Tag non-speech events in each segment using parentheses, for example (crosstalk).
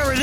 it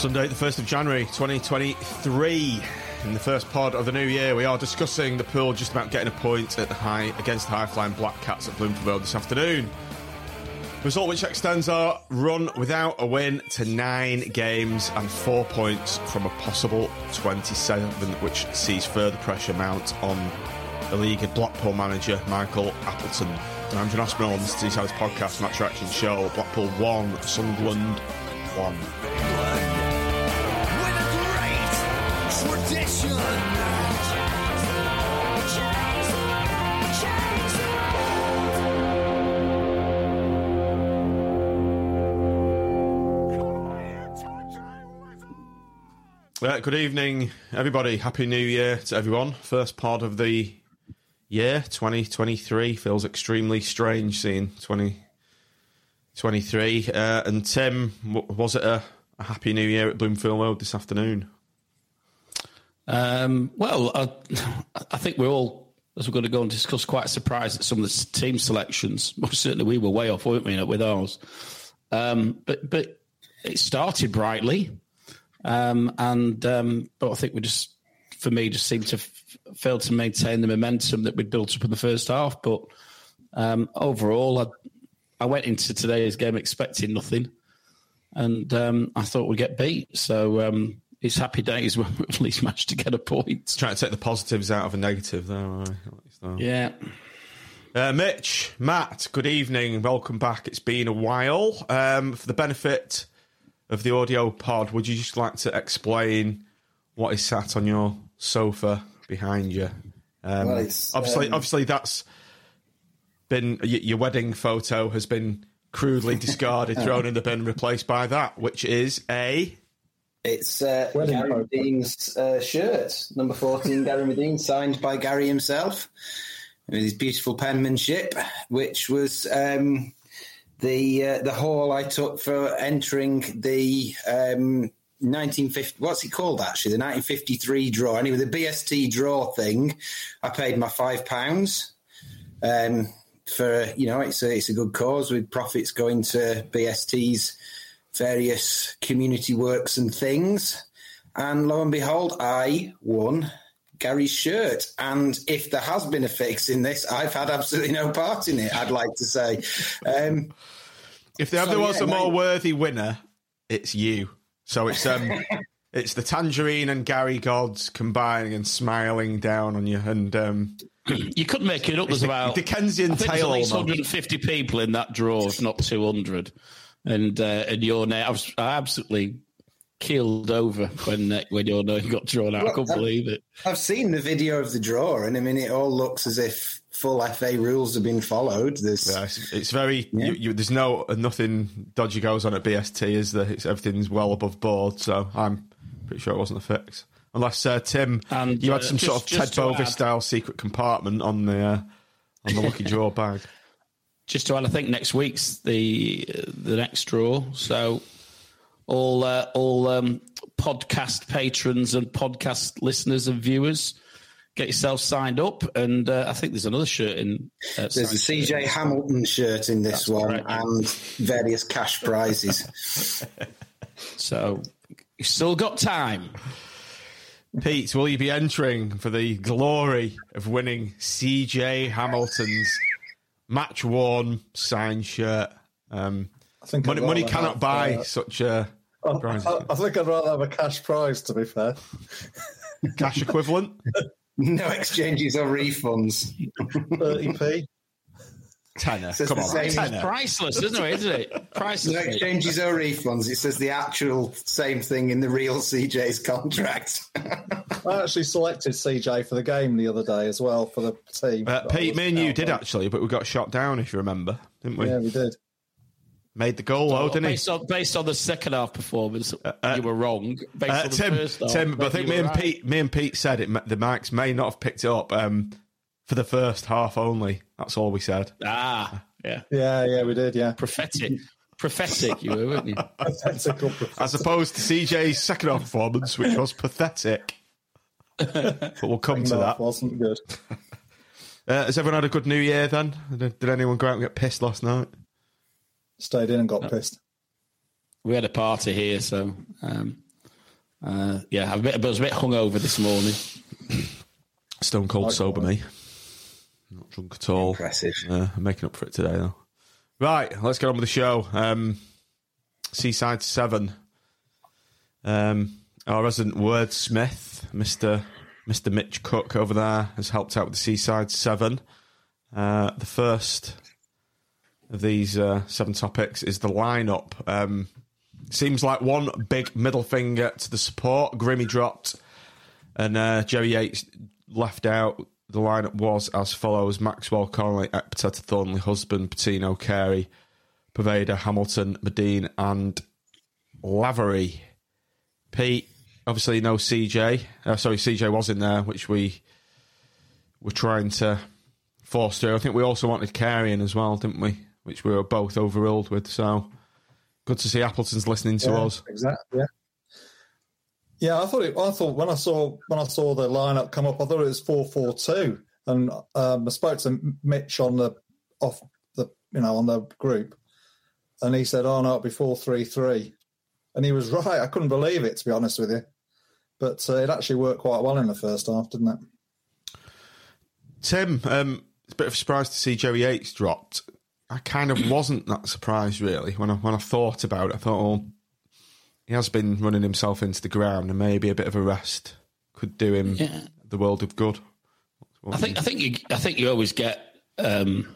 Sunday, the 1st of January 2023. In the first pod of the new year, we are discussing the pool just about getting a point at the high against the high flying Black Cats at Bloomfield Road this afternoon. Result which extends our run without a win to nine games and four points from a possible 27, which sees further pressure mount on the league and Blackpool manager Michael Appleton. And I'm John Aspinall on the Teeshouse podcast, Match Reaction Show. Blackpool 1, Sunderland 1. Uh, good evening, everybody. Happy New Year to everyone. First part of the year, 2023. Feels extremely strange seeing 2023. Uh, and Tim, was it a, a, Happy New Year at Bloomfield Road this afternoon? Um, well, I, I, think we're all, as we're going to go and discuss, quite surprised at some of the team selections. (laughs) Most certainly, we were way off, weren't we, with ours? Um, but but it started brightly. Um, and um, but I think we just, for me, just seemed to f- fail to maintain the momentum that we'd built up in the first half. But um, overall, I, I went into today's game expecting nothing, and um, I thought we'd get beat. So it's happy days when we (laughs) at least managed to get a point. Trying to take the positives out of a negative, there. So. Yeah. Uh, Mitch, Matt, good evening. Welcome back. It's been a while. Um, for the benefit of the audio pod, would you just like to explain what is sat on your sofa behind you? Um, well, obviously, um, obviously, that's been your wedding photo has been crudely discarded, (laughs) thrown in the bin, replaced by that, which is a. It's uh, Gary Madine's uh, shirt, number 14, Gary Madine, (laughs) signed by Gary himself with his beautiful penmanship, which was um, the uh, the hall I took for entering the um, 1950. What's it called actually? The 1953 draw. Anyway, the BST draw thing. I paid my five pounds. Um, for you know, it's a it's a good cause with profits going to BST's various community works and things. And lo and behold, I won Gary's shirt. And if there has been a fix in this, I've had absolutely no part in it, I'd like to say. Um, if there so, ever was yeah, a more worthy winner, it's you. So it's um (laughs) it's the tangerine and Gary gods combining and smiling down on you and um you couldn't make it up. There's about Dickensian tale. There's 150 people in that draw, if not 200. And uh, and your name, I was absolutely keeled over when uh, when your name got drawn out. Look, I couldn't I've, believe it. I've seen the video of the draw, and I mean, it all looks as if full FA rules have been followed. There's, yeah, it's, it's very. Yeah. You, you, there's no nothing dodgy goes on at BST. Is there? It's, everything's well above board. So I'm pretty sure it wasn't a fix. Unless uh, Tim, And, you had uh, some sort of just- just Ted to Bovis add- style secret compartment on the uh, on the lucky draw bag. Just to add, I think next week's the the next draw. So all uh, all um, podcast patrons and podcast listeners and viewers, get yourself signed up. And uh, I think there's another shirt in. Uh, There's a CJ shirt. Hamilton shirt in this That's one correct. and various cash prizes. (laughs) So you've still got time. Pete, will you be entering for the glory of winning CJ Hamilton's match worn signed shirt? Um, I think money, money cannot have, buy uh, such a I, prize. I- I think I'd rather have a cash prize, to be fair. cash equivalent. (laughs) No exchanges or refunds. (laughs) 30p. Tenner. Says Come the on, same- tenner. Priceless, isn't it? Isn't it? Priceless. No exchanges or refunds. It says the actual same thing in the real CJ's contract. (laughs) I actually selected CJ for the game the other day as well for the team. Uh, Pete, me and you did actually, but we got shot down, if you remember, didn't we? Yeah, we did. Made the goal, though, didn't he? based on based on the second half performance, uh, you were wrong. Based Uh, on the Tim, first half, Tim, but I think me and right. Pete, me and Pete said it. The Max may not have picked it up um, for the first half only. That's all we said. Ah, yeah, Yeah, yeah, we did. Yeah, prophetic, prophetic. You were, weren't you? (laughs) Tactical As opposed to CJ's second half performance, which was pathetic. but we'll come to that. wasn't good. (laughs) Uh, has everyone had a good New Year then? Did, did anyone go out and get pissed last night? Stayed in and got pissed. We had a party here, so um, uh, yeah, I'm a bit, I was a bit hungover this morning. Stone cold sober me. Not drunk at all. Impressive. Uh, I'm making up for it today though. Right, let's get on with the show. Um, Seaside Seven. Um, our resident wordsmith, Mister Mister Mitch Cook over there, has helped out with the Seaside Seven. Uh, the first of these uh, seven topics is the lineup. Um, seems like one big middle finger to the support. Grimmy dropped, and uh, Jerry Yates left out. The lineup was as follows: Maxwell, Connolly, Ekpiteta, Thornley, Husband, Patino, Carey, Poveda, Hamilton, Madine, and Lavery. Pete, obviously no CJ. Uh, sorry, CJ was in there, which we were trying to force through. I think we also wanted Carey in as well, didn't we? Which we were both overruled with. So good to see Appleton's listening to yeah, us. Exactly. Yeah. Yeah, I thought it. I thought when I saw when I saw the lineup come up, I thought it was four four two, and um, I spoke to Mitch on the off the you know on the group, and he said, "Oh no, it'll be four three three," and he was (laughs) right. I couldn't believe it to be honest with you, but uh, it actually worked quite well in the first half, didn't it? Tim, um, it's a bit of a surprise to see Joey Yates dropped. I kind of wasn't that surprised really when I when I thought about it. I thought, oh, he has been running himself into the ground, and maybe a bit of a rest could do him Yeah. the world of good. I think I think you I think you always get um,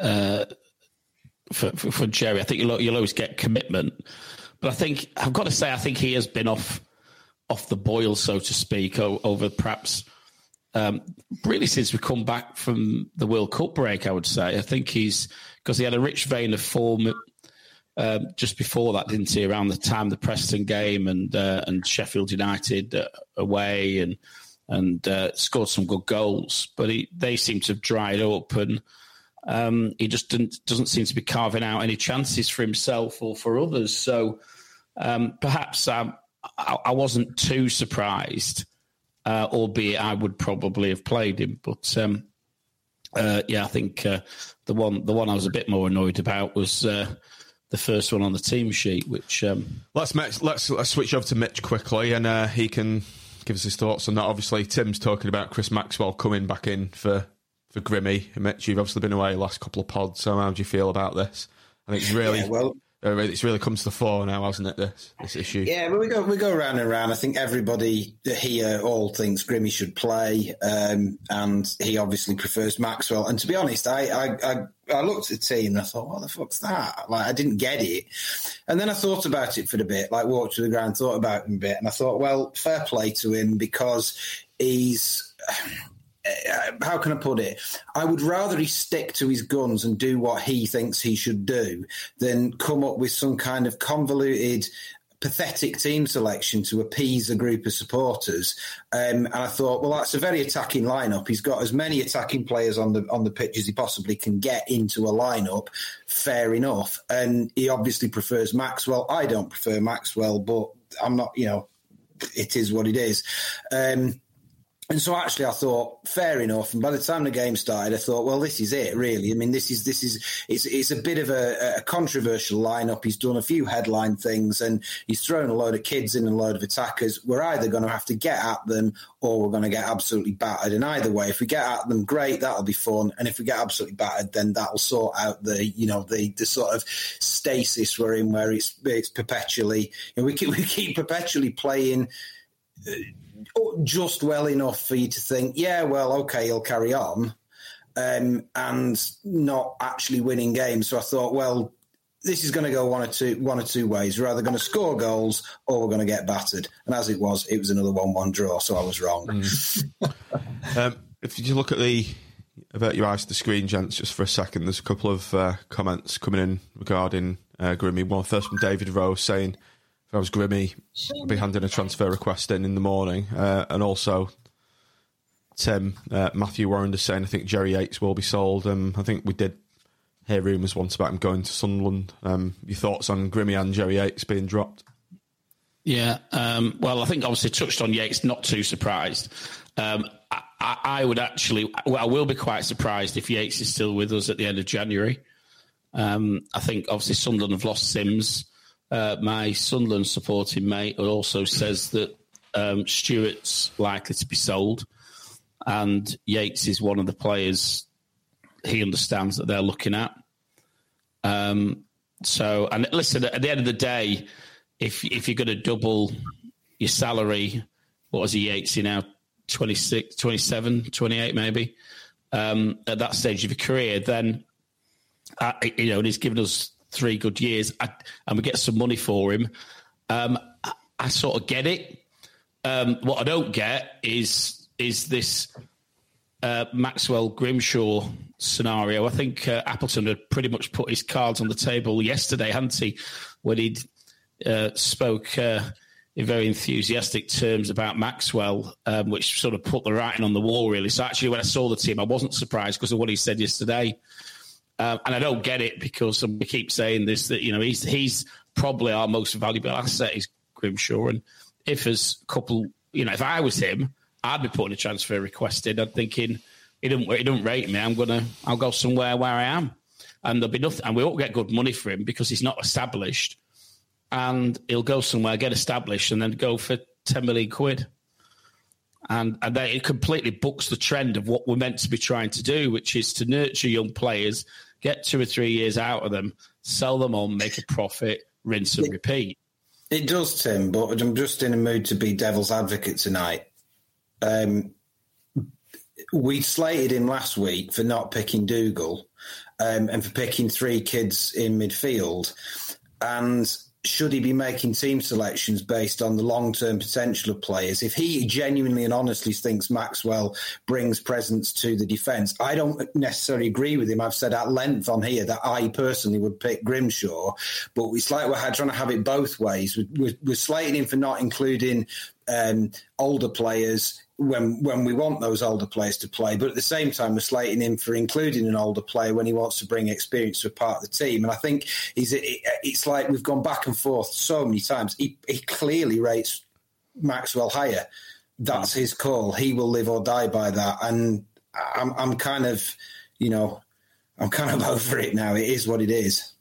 uh, for, for for Jerry. I think you'll you'll always get commitment, but I think I've got to say I think he has been off off the boil, so to speak, o- over perhaps um, really since we come back from the World Cup break. I would say I think he's because he had a rich vein of form. Um, just before that, didn't he? Around the time the Preston game and uh, and Sheffield United uh, away, and and uh, scored some good goals, but he, they seem to have dried up, and um, he just doesn't seem to be carving out any chances for himself or for others. So um, perhaps um, I, I wasn't too surprised, uh, albeit I would probably have played him. But um, uh, yeah, I think uh, the one the one I was a bit more annoyed about was the first one on the team sheet, which um, Let's Mitch, let's let's switch over to Mitch quickly, and uh, he can give us his thoughts on that. Obviously, Tim's talking about Chris Maxwell coming back in for for Grimmy. Mitch, you've obviously been away the last couple of pods, so how do you feel about this? I think it's really, Yeah, well- it's really come to the fore now, hasn't it? This this issue. Yeah, we go we go round and round. I think everybody here all thinks Grimmy should play, um, and he obviously prefers Maxwell. And to be honest, I, I I I looked at the team and I thought, what the fuck's that? Like I didn't get it, and then I thought about it for a bit, like walked to the ground, thought about him a bit, and I thought, well, fair play to him because he's uh, how can I put it? I would rather he stick to his guns and do what he thinks he should do than come up with some kind of convoluted pathetic team selection to appease a group of supporters. Um, and I thought, well, that's a very attacking lineup. He's got as many attacking players on the on the pitch as he possibly can get into a lineup. Fair enough. And he obviously prefers Maxwell. I don't prefer Maxwell, but I'm not, you know, it is what it is. Um, and so actually I thought fair enough. And by the time the game started, I thought, well, this is it really. I mean, this is, this is, it's, it's a bit of a, a controversial lineup. He's done a few headline things and he's thrown a load of kids in and a load of attackers. We're either going to have to get at them or we're going to get absolutely battered. And either way, if we get at them, great, that'll be fun. And if we get absolutely battered, then that'll sort out the, you know, the, the sort of stasis we're in where it's, it's perpetually, you know, we keep, (laughs) we keep perpetually playing, just well enough for you to think, yeah, well, okay, he'll carry on, um, and not actually winning games. So I thought, well, this is going to go one or two one or two ways. We're either going to score goals or we're going to get battered. And as it was, it was another one-one draw. So I was wrong. Mm. (laughs) um, if you just look at the avert your eyes to the screen, gents, just for a second. There's a couple of uh, comments coming in regarding uh, Grimmy. One first from David Rose saying if I was Grimmy, I'd be handing a transfer request in in the morning. Uh, and also, Tim, uh, Matthew Warren is saying I think Jerry Yates will be sold. Um, I think we did hear rumours once about him going to Sunderland. Um, your thoughts on Grimmy and Jerry Yates being dropped? Yeah, um, well, I think obviously touched on Yates, not too surprised. Um, I, I, would actually, well, I will be quite surprised if Yates is still with us at the end of January. Um, I think obviously Sunderland have lost Simms. Uh, my Sunderland supporting mate also says that um, Stewart's likely to be sold, and Yates is one of the players he understands that they're looking at. Um, so, and listen, at the end of the day, if if you're going to double your salary, what was he Yates? You now 26, 27, 28 maybe. Um, at that stage of your career, then uh, you know, and he's given us three good years, I, and we get some money for him. Um, I, I, sort of get it. Um, what I don't get is is this uh, Maxwell Grimshaw scenario. I think uh, Appleton had pretty much put his cards on the table yesterday, hadn't he, when he uh, spoke uh, in very enthusiastic terms about Maxwell, um, which sort of put the writing on the wall, really. So actually, when I saw the team, I wasn't surprised because of what he said yesterday. Um, and I don't get it because we keep saying this that you know he's he's probably our most valuable asset is Grimshaw, and if as couple, you know, if I was him, I'd be putting a transfer request in. I'm thinking he don't he don't rate me. I'm gonna I'll go somewhere where I am, and there'll be nothing, and we won't get good money for him because he's not established, and he'll go somewhere get established and then go for ten million quid. And, and it completely books the trend of what we're meant to be trying to do, which is to nurture young players get two or three years out of them, sell them on, make a profit, rinse and repeat. It does, Tim, but I'm just in a mood to be devil's advocate tonight. Um, we slated him last week for not picking Dougall um, and for picking three kids in midfield. And should he be making team selections based on the long term potential of players? If he genuinely and honestly thinks Maxwell brings presence to the defence, I don't necessarily agree with him. I've said at length on here that I personally would pick Grimshaw, but it's like we're trying to have it both ways. We're, we're slating him for not including um, older players when when we want those older players to play, but at the same time we're slating him for including an older player when he wants to bring experience to a part of the team. And I think he's it's like we've gone back and forth so many times. He, he clearly rates Maxwell higher. That's his call. He will live or die by that. And I'm I'm kind of you know I'm kind of (laughs) over it now. It is what it is.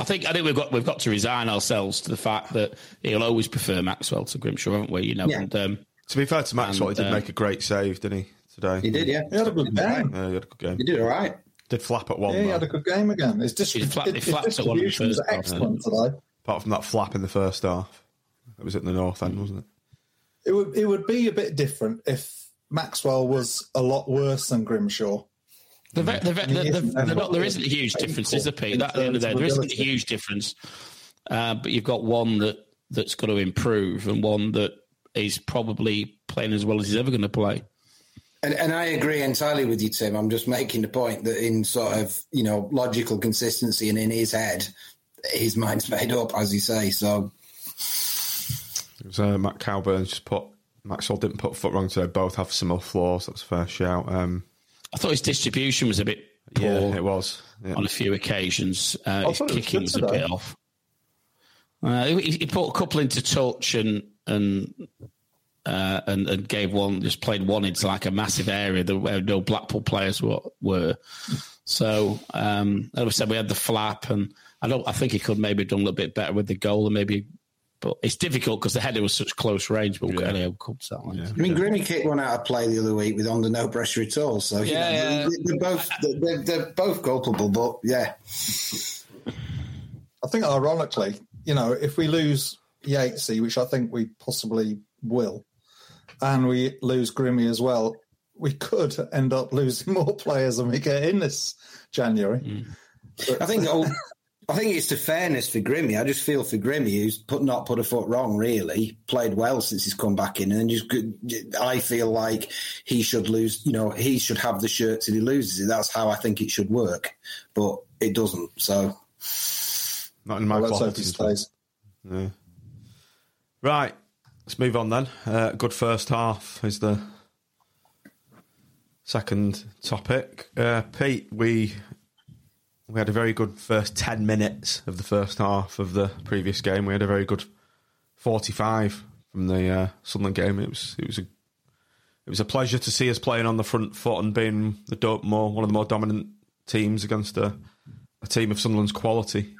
I think I think we've got we've got to resign ourselves to the fact that he'll always prefer Maxwell to Grimshaw, haven't we? You know, yeah. and um, to be fair to Maxwell, and, he did uh, make a great save, didn't he, today? He did, yeah. He had a good game. Yeah, he had a good game. He did all right. Did flap at one. Yeah, he had a good game again. His, dis- his, fla- his, his distribution was excellent yeah. today. Apart from that flap in the first half, it was at the north end, wasn't it? It would it would be a bit different if Maxwell was a lot worse than Grimshaw. The, the, the, the, not, there isn't a huge difference, is there, Pete? That, at the end of the day, there isn't a huge difference. Uh, but you've got one that, that's got to improve and one that is probably playing as well as he's ever going to play. And, and, I agree entirely with you, Tim. I'm just making the point that in sort of you know logical consistency and in his head, his mind's (laughs) made up, as you say. So It was uh, Matt Cowburn just put Maxwell didn't put foot wrong, so they both have similar flaws. That's a fair shout. Um, I thought his distribution was a bit poor. yeah, it was. Yeah. on a few occasions. Uh, his it was kicking was a bit off. Uh, he, he put a couple into touch and and uh, and and gave one just played one into like a massive area that where no Blackpool players were. were. So um, as I said, we had the flap, and I don't. I think he could maybe have done a little bit better with the goal, and maybe. But it's difficult because the header was such close range. But Yeah. anyway, we'll come to that later. I mean, Grimmy kicked one out of play the other week with under no pressure at all. So you Yeah, know, yeah. They're, both they're, they're both culpable, but yeah, I think, ironically, you know, if we lose Yatesy, which I think we possibly will, and we lose Grimmy as well, we could end up losing (laughs) more players than we get in this January. Mm. I think I think it's to fairness for Grimmy. I just feel for Grimmy, who's put not put a foot wrong. Really played well since he's come back in, and just I feel like he should lose. You know, he should have the shirt till he loses it. That's how I think it should work, but it doesn't. So Not in my Well, let's hope he stays. Yeah. Right, let's move on then. Uh, good first half is the second topic. Uh, Pete, we we had a very good first ten minutes of the first half of the previous game. We had a very good forty-five from the uh, Sunderland game. It was it was a it was a pleasure to see us playing on the front foot and being the more one of the more dominant teams against a, a team of Sunderland's quality.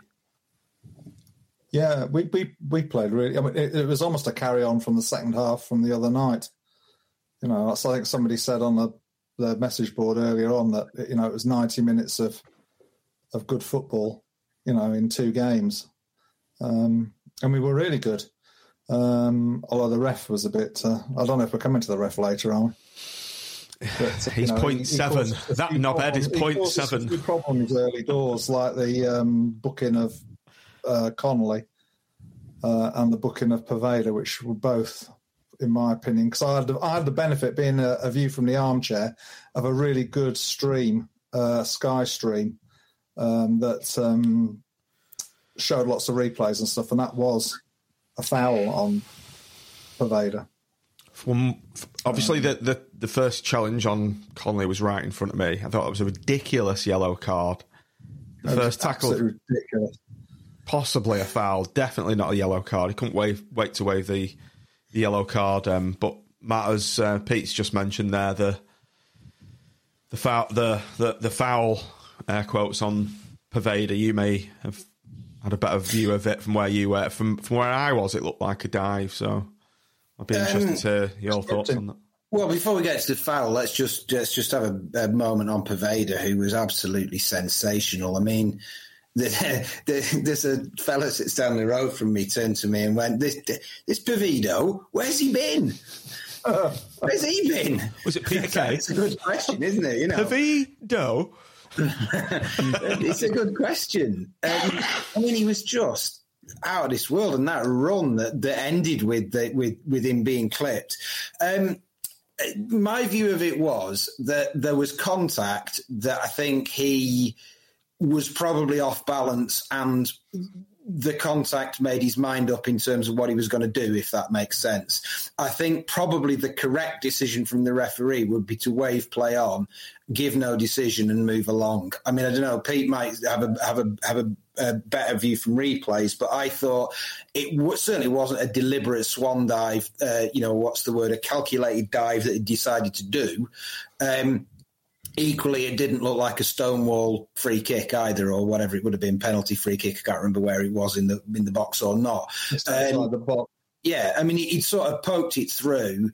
Yeah, we we we played really. I mean, it, it was almost a carry on from the second half from the other night. You know, that's like somebody said on the the message board earlier on that you know it was ninety minutes of of good football. You know, in two games, um, and we were really good. Um, although the ref was a bit. Uh, I don't know if we're coming to the ref later, are we? But, (laughs) He's know, point he- he seven. a That knobhead is he point seven. Problems early doors, like the um, booking of uh, Connolly uh, and the booking of Poveda, which were both, in my opinion, because I had, the- I had the benefit being a, a view from the armchair of a really good stream, uh, Sky stream, um, that um, showed lots of replays and stuff, and that was a foul on. From obviously the, the the first challenge on Connolly was right in front of me. I thought it was a ridiculous yellow card. The first tackle, possibly a foul, definitely not a yellow card. He couldn't wave, wait to wave the, the yellow card. Um, but matters uh, Pete's just mentioned there the the foul the the, the foul air quotes on Poveda. You may have had a better view of it from where you were. From from where I was, it looked like a dive. So I'd be interested to um, hear your thoughts on that. Well, before we get to the foul, let's just let's just have a, a moment on Poveda, who was absolutely sensational. I mean, the, (laughs) the, there's a fella sits down the road from me, turned to me and went, "This this Pavido, where's he been? (laughs) Where's he been?" Was it Peter (laughs) Kay? It's a good question, isn't it? You know, Pavido. (laughs) it's a good question. Um, I mean, he was just out of this world, and that run that, that ended with the, with with him being clipped. Um, my view of it was that there was contact that I think he was probably off balance and the contact made his mind up in terms of what he was going to do, if that makes sense. I think probably the correct decision from the referee would be to wave play on, give no decision, and move along. I mean, I don't know. Pete might have a have a have a, a better view from replays, but I thought it w- certainly wasn't a deliberate swan dive. Uh, you know, what's the word? A calculated dive that he decided to do. Um, equally, it didn't look like a stonewall free kick either, or whatever it would have been, penalty free kick. I can't remember where it was in the in the box or not. Um, the box. Yeah, I mean, he, he'd sort of poked it through,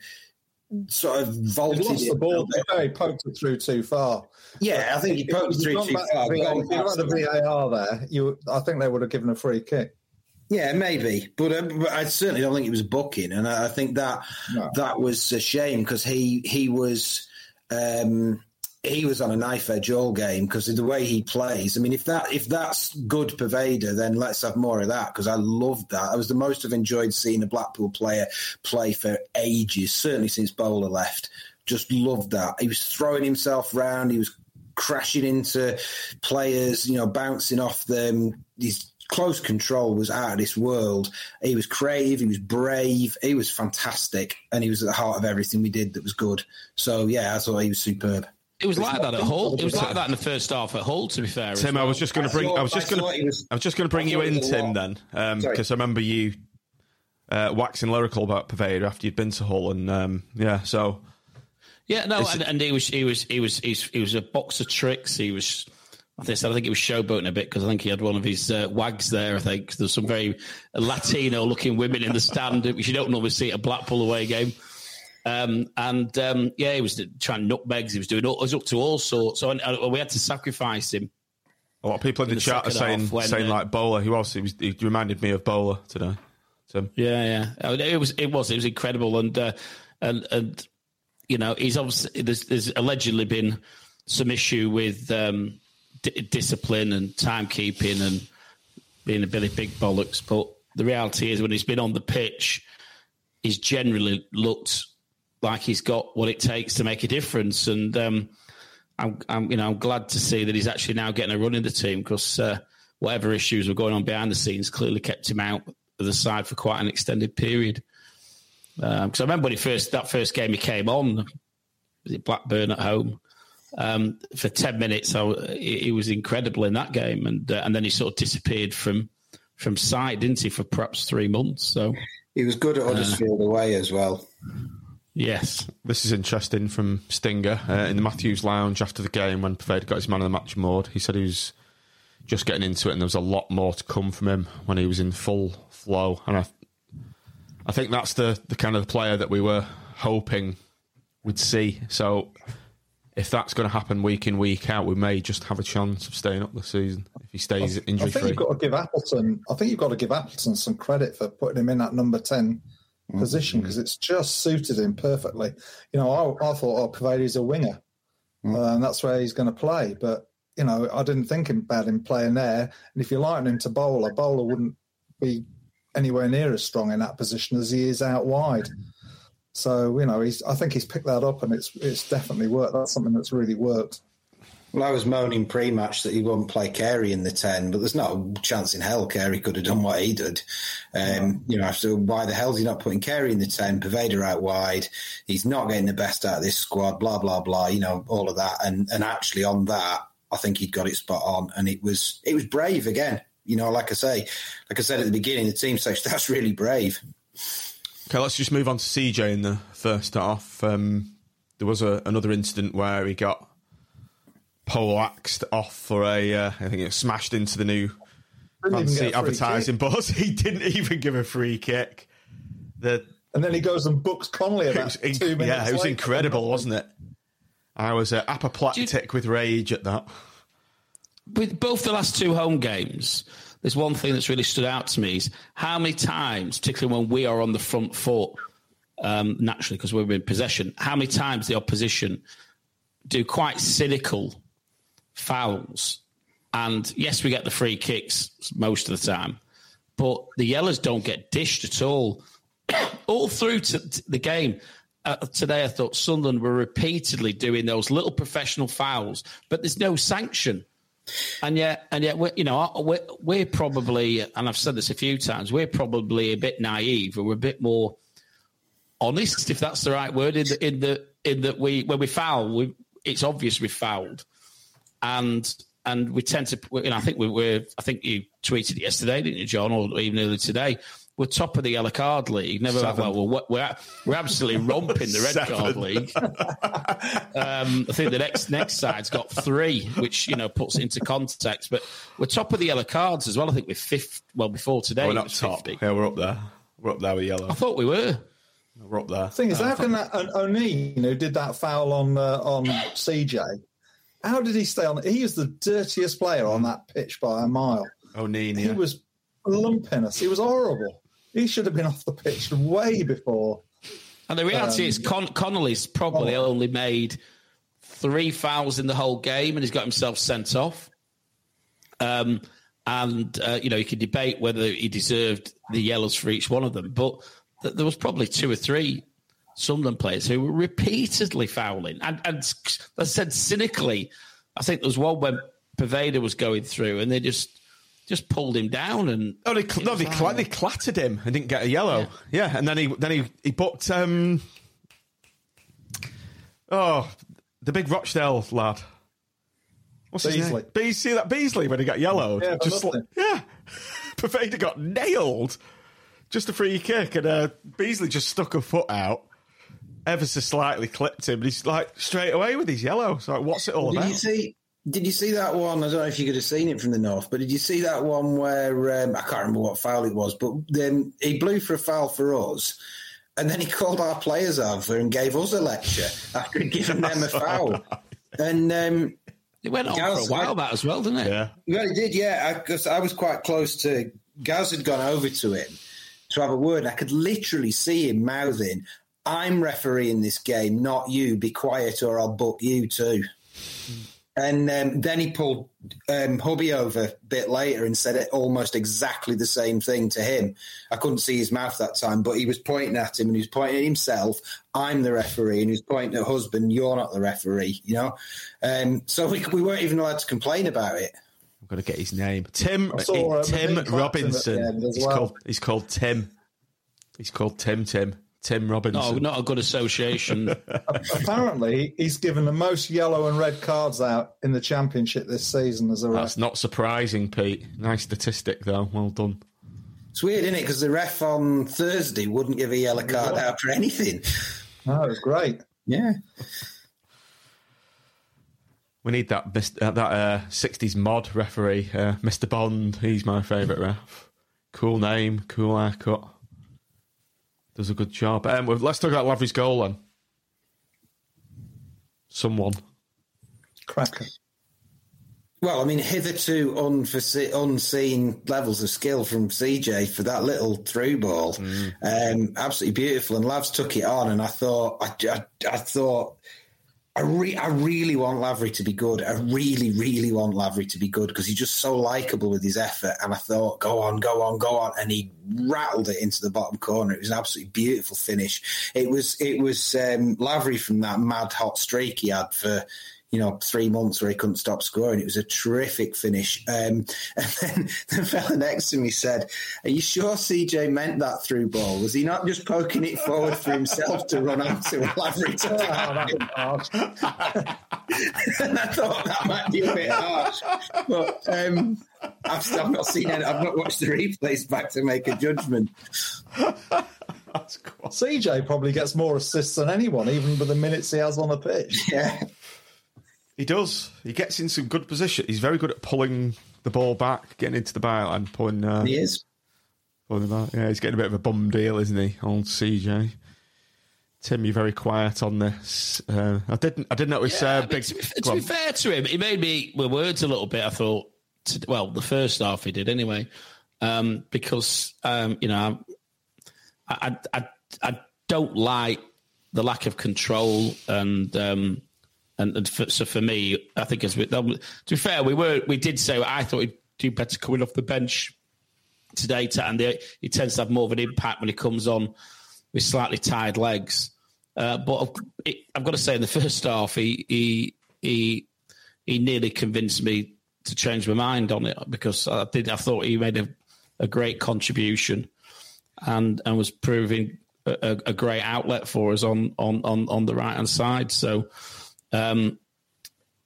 sort of He vaulted lost it. the ball. he poked it through too far. Yeah, I think he poked it through too back far. If you'd had the. VAR there, you, I think they would have given a free kick. Yeah, maybe, but, uh, but I certainly don't think it was booking, and I, I think that No. that was a shame because he he was um, he was on a knife edge all game because of the way he plays. I mean, if that if that's good Poveda, then let's have more of that because I loved that. I was the most I've enjoyed seeing a Blackpool player play for ages, certainly since Bowler left. Just loved that. He was throwing himself around. He was crashing into players, you know, bouncing off them. He's close control was out of this world. He was creative, he was brave, he was fantastic, and he was at the heart of everything we did that was good. So yeah, I thought he was superb. It was like that at Hull. It was like that in the first half at Hull. To be fair, as Tim, I was just going to bring. I was just going to. I was just going to bring you in, Tim. Then, Sorry. because I remember you uh, waxing lyrical about Poveda after you'd been to Hull, and um, yeah, so Yeah, no, and, and he was he was he was he's, he was a box of tricks. He was. I think, I think he was showboating a bit because I think he had one of his uh, wags there. I think there's some very Latino-looking women in the stand, which you don't normally see at a Blackpool away game. Um, and um, yeah, he was trying nutmegs. He was doing all, was up to all sorts. So and, uh, we had to sacrifice him. a lot of people in the, In the chat are saying when, saying uh, like Bowler. He was. He was. He reminded me of Bowler today. Tim. Yeah, yeah. It was it was it was incredible, and uh, and and you know he's obviously there's, there's allegedly been some issue with um, d- discipline and timekeeping and being a Billy Big bollocks, but the reality is when he's been on the pitch, he's generally looked like he's got what it takes to make a difference, and um, I'm, I'm you know I'm glad to see that he's actually now getting a run in the team because uh, whatever issues were going on behind the scenes clearly kept him out of the side for quite an extended period. Because I remember when he first that first game he came on, was it Blackburn at home? Um, for ten minutes, I, he, he was incredible in that game, and uh, and then he sort of disappeared from from sight, didn't he, for perhaps three months? So He was good at Huddersfield away as well. Yes, This is interesting from Stinger uh, in the Matthews Lounge after the game when Poveda got his man of the match award. He said he was just getting into it, and there was a lot more to come from him when he was in full flow. And I, I think that's the the kind of player that we were hoping we'd see. So if that's going to happen week in week out, we may just have a chance of staying up this season if he stays I injury think free. you've got to give Appleton. I think you've got to give Appleton some credit for putting him in that number ten position because it's just suited him perfectly. You know, I, I thought, oh, Poveda's a winger, uh, and that's where he's going to play. But you know, I didn't think about him playing there. And if you liken him to Bowler, Bowler wouldn't be anywhere near as strong in that position as he is out wide. So you know, he's. I think he's picked that up, and it's it's definitely worked. That's something that's really worked. Well, I was moaning pre-match that he won't play Carey in the ten, but there's not a chance in hell Carey could have done what he did. Um, you know, so why the hell's he not putting Carey in the ten? Poveda out wide. He's not getting the best out of this squad. Blah blah blah. You know, all of that, and and actually on that, I think he'd got it spot on, and it was it was brave again. You know, like I say, like I said at the beginning, the team says (laughs) that's really brave. Okay, let's just move on to CJ in the first half. Um, there was a, another incident where he got poleaxed off for a, uh, I think it smashed into the new fancy get a free advertising kick. bus. (laughs) He didn't even give a free kick. The And then he goes and books Connolly it about was two minutes. yeah, it was later. incredible, wasn't it? I was uh, apoplectic with rage at that. with both the last two home games, there's one thing that's really stood out to me is how many times, particularly when we are on the front foot, um, naturally because we're in possession, how many times the opposition do quite cynical fouls. And yes, we get the free kicks most of the time, but the yellows don't get dished at all. (coughs) all through to, to the game. Uh, today, I thought Sunderland were repeatedly doing those little professional fouls, but there's no sanction. And yet, and yet, we're, you know, we're, we're probably, and I've said this a few times, we're probably a bit naive, or we're a bit more honest, if that's the right word. In the in the in that we when we foul, we, it's obvious we fouled, and and we tend to, you know, I think we were, I think you tweeted it yesterday, didn't you, John, or even earlier today. We're top of the yellow card league. Never, Seven. well, we're, we're we're absolutely romping the red Seven. card league. Um, I think the next next side's got three, which you know puts it into context. But we're top of the yellow cards as well. I think we're fifth. Well, before today, We're not top. 50. Yeah, we're up there. We're up there with yellow. I thought we were. We're up there. thing is, how can that O- O'Nien, who did that foul on uh, on CJ, how did he stay on? He was the dirtiest player on that pitch by a mile. O'Nien, He was lumping us. He was horrible. He should have been off the pitch way before. And the reality Um, is, Con- Connolly's probably oh. only made three fouls in the whole game, and he's got himself sent off. Um, and uh, you know, you could debate whether he deserved the yellows for each one of them, but th- there was probably two or three Sunderland players who were repeatedly fouling, and, and I said cynically, I think there was one when Poveda was going through, and they just just pulled him down and oh, they, cl- no, they, cl- they clattered him and didn't get a yellow. Yeah, yeah and then he then he he booked um oh the big Rochdale lad. What's his Beesley. name? Beesley. See that Beesley when he got yellowed? Yeah, just like, yeah. (laughs) Poveda got nailed. Just a free kick, and uh, Beesley just stuck a foot out, ever so slightly clipped him. And he's like straight away with his yellow. So like, what's it all Did about? you see? Did you see that one? I don't know if you could have seen it from the north, but did you see that one where um, I can't remember what foul it was, but then he blew for a foul for us, and then he called our players over and gave us a lecture after he'd given them a foul. And um, it went on Gaz- for a while that as well, didn't it? yeah. well, he did, yeah. Because I, was quite close to Gaz had gone over to him to have a word. I could literally see him mouthing, "I'm refereeing this game, not you. Be quiet, or I'll book you too." And um, then he pulled um, Hubby over a bit later and said it almost exactly the same thing to him. I couldn't see his mouth that time, but he was pointing at him and he was pointing at himself. I'm the referee, and he was pointing at husband. You're not the referee, you know. Um, so we, we weren't even allowed to complain about it. I've got to get his name. Tim saw, uh, Tim Robinson. at the end as he's well. called he's called Tim. He's called Tim Tim. Tim Robinson. No, not a good association. (laughs) Apparently, he's given the most yellow and red cards out in the championship this season as a ref. That's not surprising, Pete. Nice statistic though. Well done. It's weird, isn't it? Because the ref on Thursday wouldn't give a yellow card out for anything. No, it was great. Yeah. We need that uh, that uh, 60s mod referee, uh, Mr. Bond. He's my favourite ref. Cool name, cool haircut. Does a good job. Um, let's talk about Lavery's goal then. Someone. Cracker. Well, I mean, hitherto unforeseen, unseen levels of skill from CJ for that little through ball, um, absolutely beautiful. And Lavs took it on, and I thought, I, I, I thought, I, re- I really want Lavery to be good. I really, really want Lavery to be good because he's just so likable with his effort. And I thought, go on, go on, go on, and he rattled it into the bottom corner. It was an absolutely beautiful finish. It was, it was um, Lavery from that mad hot streak he had for you know, three months where he couldn't stop scoring. It was a terrific finish. Um, (laughs) and then the fella next to me said, Are you sure CJ meant that through ball? Was he not just poking it forward for himself to run onto a Lavery to (laughs) And (laughs) I thought that might be a bit harsh. But um, I've, still not seen it. I've not watched the replays back to make a judgment. CJ probably gets more assists than anyone, even with the minutes he has on the pitch. Yeah. He does. He gets in some good position. He's very good at pulling the ball back, getting into the byline, pulling. Uh, He is. pulling him. Yeah, he's getting a bit of a bum deal, isn't he? Old CJ. Tim, you're very quiet on this. Uh, I didn't. I didn't notice. Yeah, I uh, mean, big. to, be, to be fair to him, he made me with words a little bit. I thought, to, well, the first half he did anyway, um, because um, you know, I, I, I, I don't like the lack of control and. Um, and, and for, so for me, I think as we, to be fair, we were we did say I thought he'd do better coming off the bench today, to, and he tends to have more of an impact when he comes on with slightly tired legs. Uh, but I've, it, I've got to say, in the first half, he he he he nearly convinced me to change my mind on it because I did. I thought he made a, a great contribution and and was proving a, a great outlet for us on on on, on the right hand side. So. Um,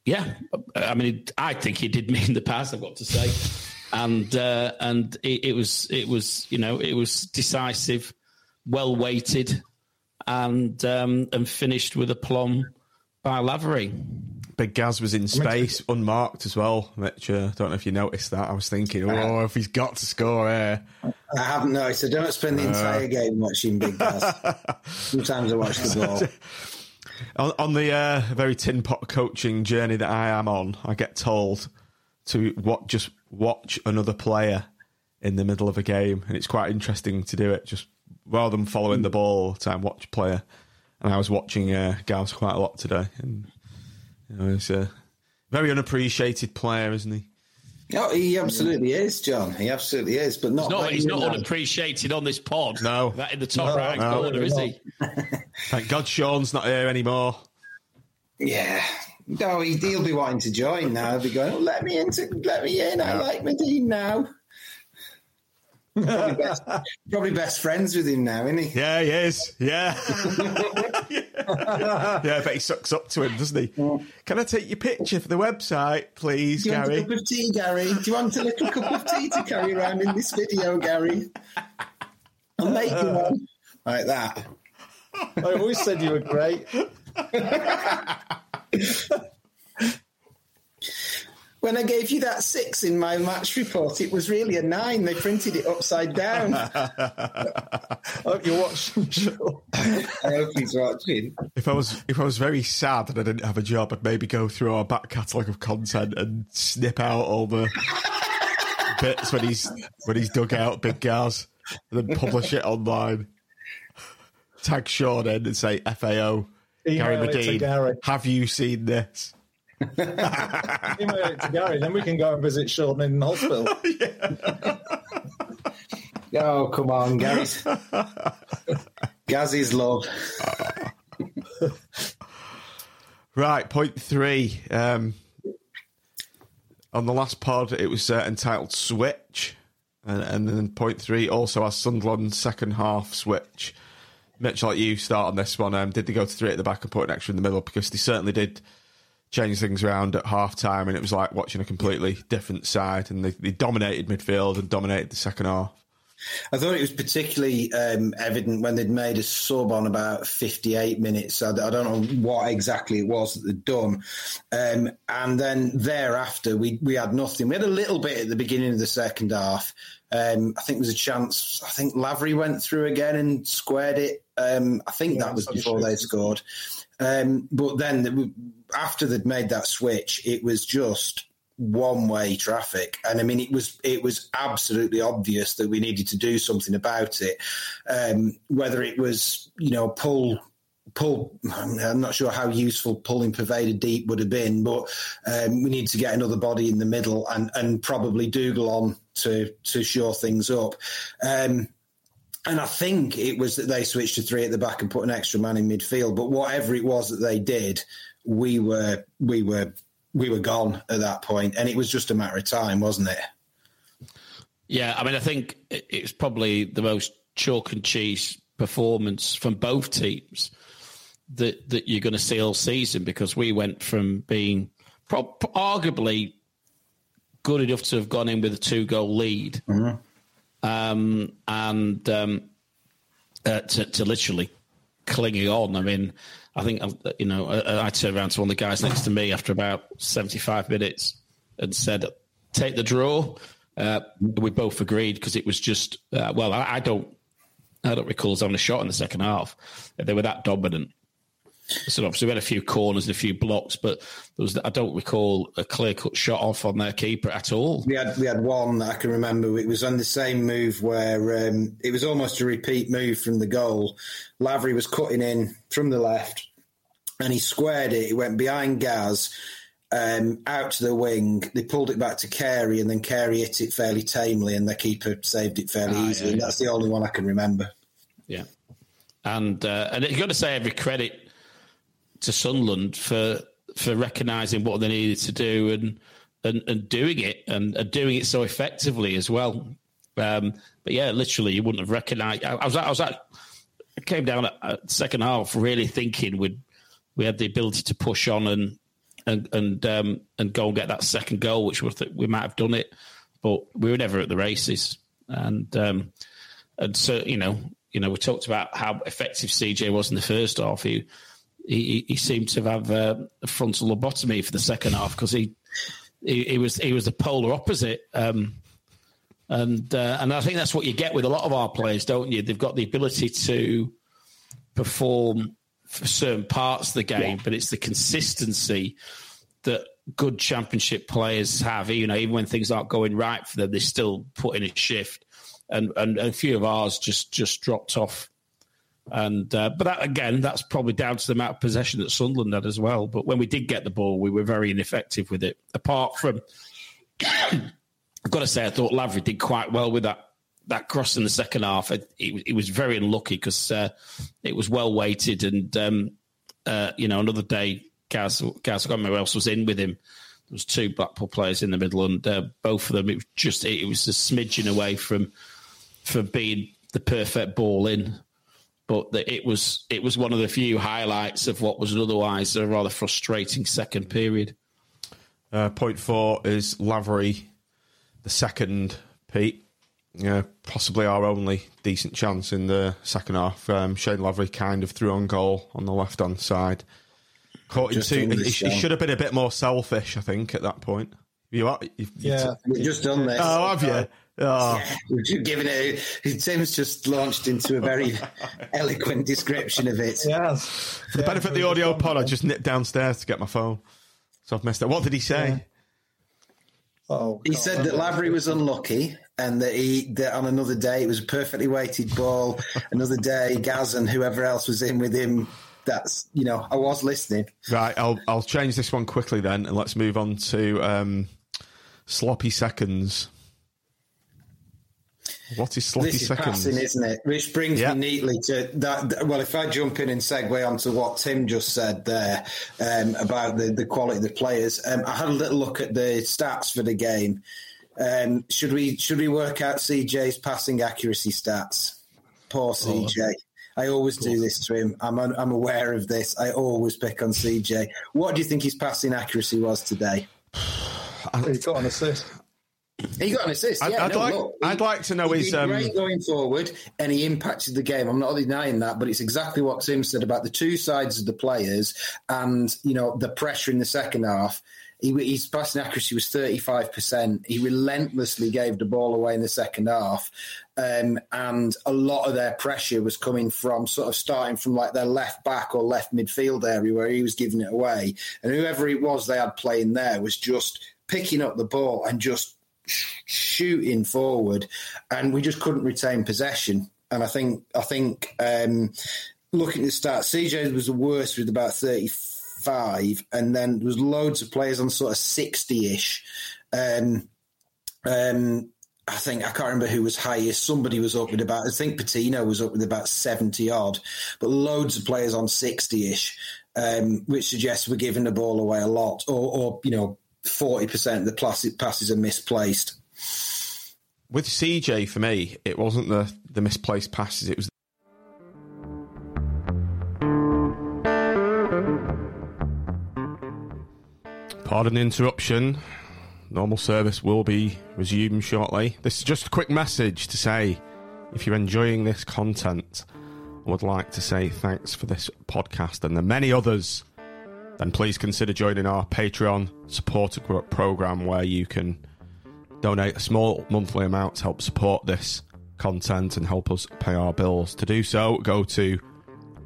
yeah, I mean, I think he did me in the past. I've got to say, and uh, and it, it was it was you know it was decisive, well weighted, and um, and finished with a plum by Lavery. Big Gaz was in space, unmarked as well. Which uh, don't know if you noticed that. I was thinking, oh, if he's got to score here. I haven't noticed. I don't spend the entire game watching Big Gaz. (laughs) Sometimes I watch the ball. (laughs) On, on the uh, very tin pot coaching journey that I am on, I get told to what just watch another player in the middle of a game, and it's quite interesting to do it. Just rather than following the ball time, watch a player. And I was watching uh, Gaz quite a lot today, and you know, he's a very unappreciated player, isn't he? No, he absolutely is, John. He absolutely is, but not. He's not, by he's not unappreciated on this pod. No. that in the top No, right no, corner, is he? (laughs) Thank God Sean's not here anymore. Yeah, No, he, will be wanting to join now. He'll be going, oh, "Let me in, let me in. I like Madine now." Probably, best, probably best friends with him now, isn't he? Yeah, he is. Yeah. (laughs) yeah, but he sucks up to him, doesn't he? Can I take your picture for the website, please, Do you Gary? Want a cup of tea, Gary? Do you want a little cup of tea to carry around in this video, Gary? I'll make you one. Like that. I always said you were great. (laughs) When I gave you that six in my match report, it was really a nine. They printed it upside down. (laughs) I hope you're watching. I hope he's watching. If I was if I was very sad and I didn't have a job, I'd maybe go through our back catalogue of content and snip out all the (laughs) bits when he's when he's dug out big Gaz and then publish it online. Tag Sean in and say FAO Gary Email it Madine. Gary. Have you seen this? (laughs) Email it to Gary, then we can go and visit Sean in hospital. (laughs) Oh, come on, Gary's. Gazzy's love. (laughs) Right, point three. Um, on the last pod, it was uh, entitled Switch. And, and then point three also has Sunderland's second half switch. Mitch, like you start on this one. Um, did they go to three at the back and put an extra in the middle? Because they certainly did change things around at half time, and it was like watching a completely different side. And they, they dominated midfield and dominated the second half. I thought it was particularly um, evident when they'd made a sub on about 58 minutes. I, I don't know what exactly it was that they'd done. Um, and then thereafter, we, we had nothing. We had a little bit at the beginning of the second half. Um, I think there was a chance. I think Lavery went through again and squared it. Um, I think Yeah, that was before shit. they scored. Um, but then the, after they'd made that switch, it was just one way traffic. And I mean, it was it was absolutely obvious that we needed to do something about it. Um, whether it was you know pull pull, I'm not sure how useful pulling Poveda deep would have been, but um, we need to get another body in the middle and and probably Dougall on to to shore things up. Um, and I think it was that they switched to three at the back and put an extra man in midfield. But whatever it was that they did, we were we were we were gone at that point, and it was just a matter of time, wasn't it? Yeah, I mean, I think it- it's probably the most chalk and cheese performance from both teams that that you're going to see all season because we went from being pro- arguably good enough to have gone in with a two goal lead, mm-hmm. Um, and um, uh, to, to literally clinging on. I mean, I think uh, you know I, I turned around to one of the guys next to me after about seventy five minutes and said, "Take the draw." Uh, we both agreed because it was just uh, well, I, I don't, I don't recall us having a shot in the second half. They were that dominant. So obviously we had a few corners and a few blocks, but there was I don't recall a clear cut shot off on their keeper at all. We had we had one that I can remember. It was on the same move where um, it was almost a repeat move from the goal. Lavery was cutting in from the left, and he squared it. He went behind Gaz, um, out to the wing. They pulled it back to Carey, and then Carey hit it fairly tamely, and the keeper saved it fairly Ah, easily. yeah, yeah. that's the only one I can remember. Yeah, and uh, and you've got to say every credit to Sunderland for for recognising what they needed to do and and, and doing it and, and doing it so effectively as well. Um, but yeah, literally, you wouldn't have recognised. I, I was I was I came down at, at second half really thinking we we had the ability to push on and and and um, and go and get that second goal, which we we might have done it, but we were never at the races. And um, and so you know, you know, we talked about how effective CJ was in the first half. He he, he seemed to have uh, a frontal lobotomy for the second half because he, he he was he was the polar opposite. Um, and uh, and I think that's what you get with a lot of our players, don't you? They've got the ability to perform for certain parts of the game, but it's the consistency that good championship players have. You know, even when things aren't going right for them, they still put in a shift. And and a few of ours just just dropped off. And uh, but that again, that's probably down to the amount of possession that Sunderland had as well. But when we did get the ball, we were very ineffective with it. Apart from, (coughs) I've got to say, I thought Lavery did quite well with that that cross in the second half. It, it, it was very unlucky because uh, it was well weighted, and um, uh, you know another day Gaz, Gaz, I can't else was in with him. There was two Blackpool players in the middle, and uh, both of them, it was just it was a smidgen away from from being the perfect ball in. But the, it was it was one of the few highlights of what was otherwise a rather frustrating second period. Uh, point four is Lavery, the second, Pete. Yeah, possibly our only decent chance in the second half. Um, Shayne Lavery kind of threw on goal on the left hand side. Caught him too. He, he, should have been a bit more selfish, I think, at that point. You are, you've, yeah, we've just done this. Oh, have you? Oh. Yeah, we've given it. Tim's just launched into a very (laughs) eloquent description of it. Yes. For the yeah, benefit of the audio pod, I just nipped downstairs to get my phone, so I've messed up. What did he say? Yeah. Oh, he God. said that Lavery was unlucky and that he that on another day it was a perfectly weighted ball. (laughs) another day, Gaz and whoever else was in with him. That's you know, I was listening. Right, I'll I'll change this one quickly then, and let's move on to um, sloppy seconds. What is sloppy This is seconds? passing, isn't it? Which brings Yeah. me neatly to that. Well, if I jump in and segue onto what Tim just said there um, about the, the quality of the players, um, I had a little look at the stats for the game. Um, should we should we work out CJ's passing accuracy stats? Poor CJ. I always do this to him. I'm un- I'm aware of this. I always pick on CJ. What do you think his passing accuracy was today? (sighs) He got an assist. He got an assist. I'd- yeah, I'd no, like- look, I'd like to know his, um, great going forward, and he impacted the game. I'm not denying that, but it's exactly what Tim said about the two sides of the players, and you know the pressure in the second half. He, his passing accuracy was 35%. He relentlessly gave the ball away in the second half. Um, and a lot of their pressure was coming from sort of starting from like their left back or left midfield area where he was giving it away. And whoever it was they had playing there was just picking up the ball and just shooting forward. And we just couldn't retain possession. And I think, I think, um, looking at the stats, CJ was the worst with about 35, and then there was loads of players on sort of 60 ish. Um, um, I think I can't remember who was highest. Somebody was up with about, I think Patino was up with about 70 odd, but loads of players on 60 ish, um, which suggests we're giving the ball away a lot, or, or you know, 40% of the passes are misplaced. With CJ, for me, it wasn't the, the misplaced passes, it was Pardon the interruption. Normal service will be resumed shortly. This is just a quick message to say if you're enjoying this content, I would like to say thanks for this podcast and the many others. Then please consider joining our Patreon supporter program where you can donate a small monthly amount to help support this content and help us pay our bills. To do so, go to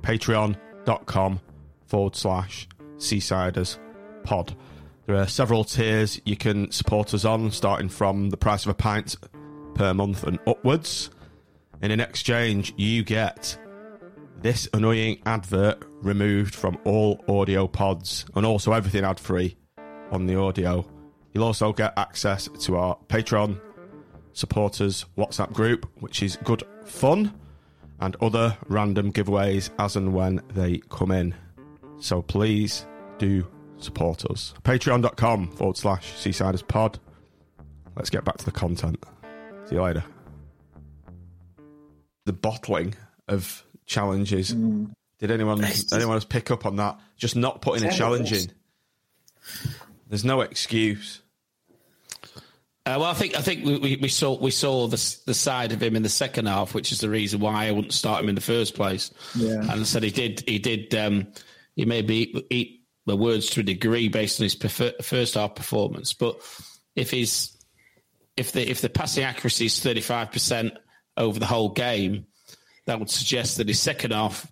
patreon.com forward slash seasiders pod. There are several tiers you can support us on, starting from the price of a pint per month and upwards. And in exchange, you get this annoying advert removed from all audio pods and also everything ad free on the audio. You'll also get access to our Patreon supporters WhatsApp group, which is good fun, and other random giveaways as and when they come in. So please do support us. Patreon.com forward slash Seasiders Pod. Let's get back to the content. See you later. The bottling of challenges. Did anyone anyone else pick up on that? Just not putting a challenge in. There's no excuse. Uh, well, I think I think we, we, we saw we saw the the side of him in the second half, which is the reason why I wouldn't start him in the first place. Yeah. And I said he did he did um, he maybe eat the words to a degree based on his prefer, first half performance, but if he's if the if the passing accuracy is thirty five percent over the whole game, that would suggest that his second half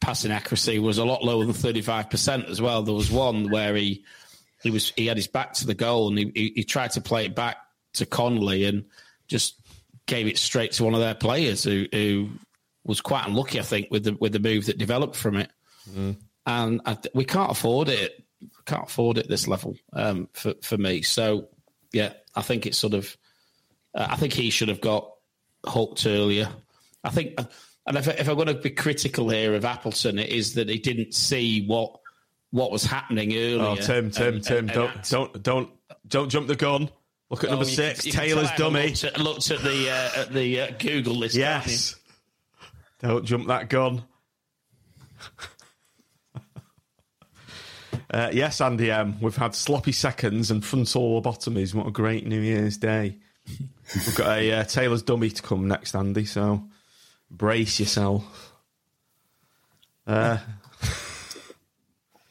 passing accuracy was a lot lower than thirty five percent as well. There was one where he he was he had his back to the goal and he, he, he tried to play it back to Connolly and just gave it straight to one of their players who, who was quite unlucky, I think, with the with the move that developed from it. And I, we can't afford it. We Can't afford it this level um, for for me. So yeah, I think it's sort of. Uh, I think he should have got hooked earlier. I think, and if, if I'm going to be critical here of Appleton, it is that he didn't see what what was happening earlier. Oh, Tim, Tim, and- Tim, and- don't, don't, don't, don't jump the gun. Look at Oh, number six, can- Taylor's dummy. Looked at, looked at the uh, at the uh, Google list. Yes. Don't jump that gun. (laughs) uh, yes, Andy M. We've had sloppy seconds and frontal lobotomies. What a great New Year's Day. We've got a uh, Taylor's dummy to come next, Andy, so brace yourself. Uh,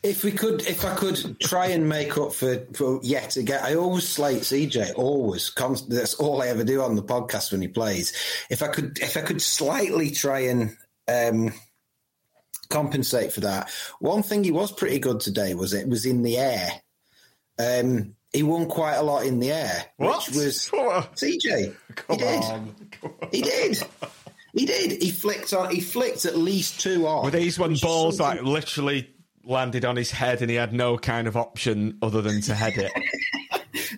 If we could, if I could try and make up for, for yet again, I always slate CJ. Always, const- that's all I ever do on the podcast when he plays. If I could, if I could slightly try and um, compensate for that, one thing he was pretty good today was it was in the air. Um, he won quite a lot in the air, What? which was What? CJ. Come he did. on. He did. He did. He flicked on. He flicked at least two off. Were these when balls something- like literally landed on his head and he had no kind of option other than to head it? (laughs)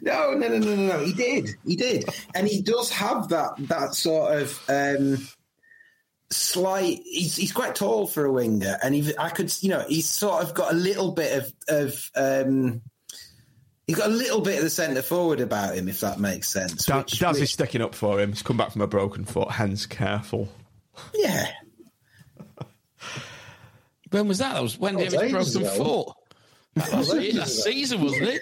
No, no, no, no, no, no. He did. He did. And he does have that that sort of um slight he's he's quite tall for a winger and he I could you know, he's sort of got a little bit of of um he's got a little bit of the centre forward about him, if that makes sense. Da- which- Daz is sticking up for him. He's come back from a broken foot, Hands careful. yeah. When was that? That was when That was David ages broken ago. foot. That was ages last season, wasn't it?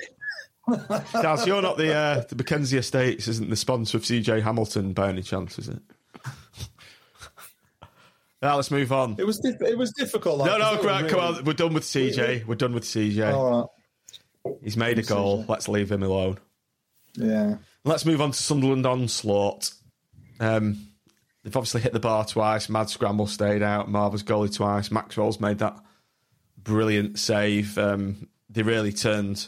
Daz, you're not the uh, the Mackenzie Estates, isn't the sponsor of CJ Hamilton by any chance, is it? now let's move on. It was diff- it was difficult. like, No, no, 'cause it was right, come on. We're done with CJ. We're done with CJ. All He's made a goal. Let's leave him alone. Yeah. Let's move on to Sunderland onslaught. Um, they've obviously hit the bar twice. Mad Scramble stayed out. Marva's goalie twice. Maxwell's made that brilliant save. Um, they really turned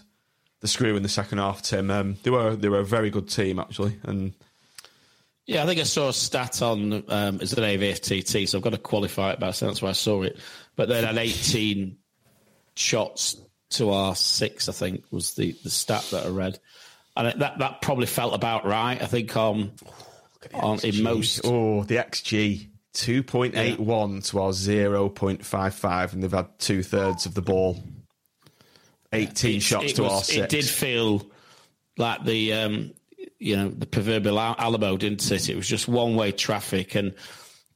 the screw in the second half. Tim, um, they were they were a very good team actually, and Yeah, I think I saw a stat on um, it's an AVFTT, so I've got to qualify it, but that's why I saw it. But they had 18 shots to our six, I think, was the, the stat that I read. And that that probably felt about right. I think um, on in most oh the XG. 2.81 to our 0.55, and they've had two thirds of the ball. 18 shots it to was- our six. It did feel like the um, you know the proverbial Alamo, didn't it? It was just one way traffic, and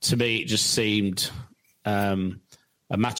to me, it just seemed um, a match.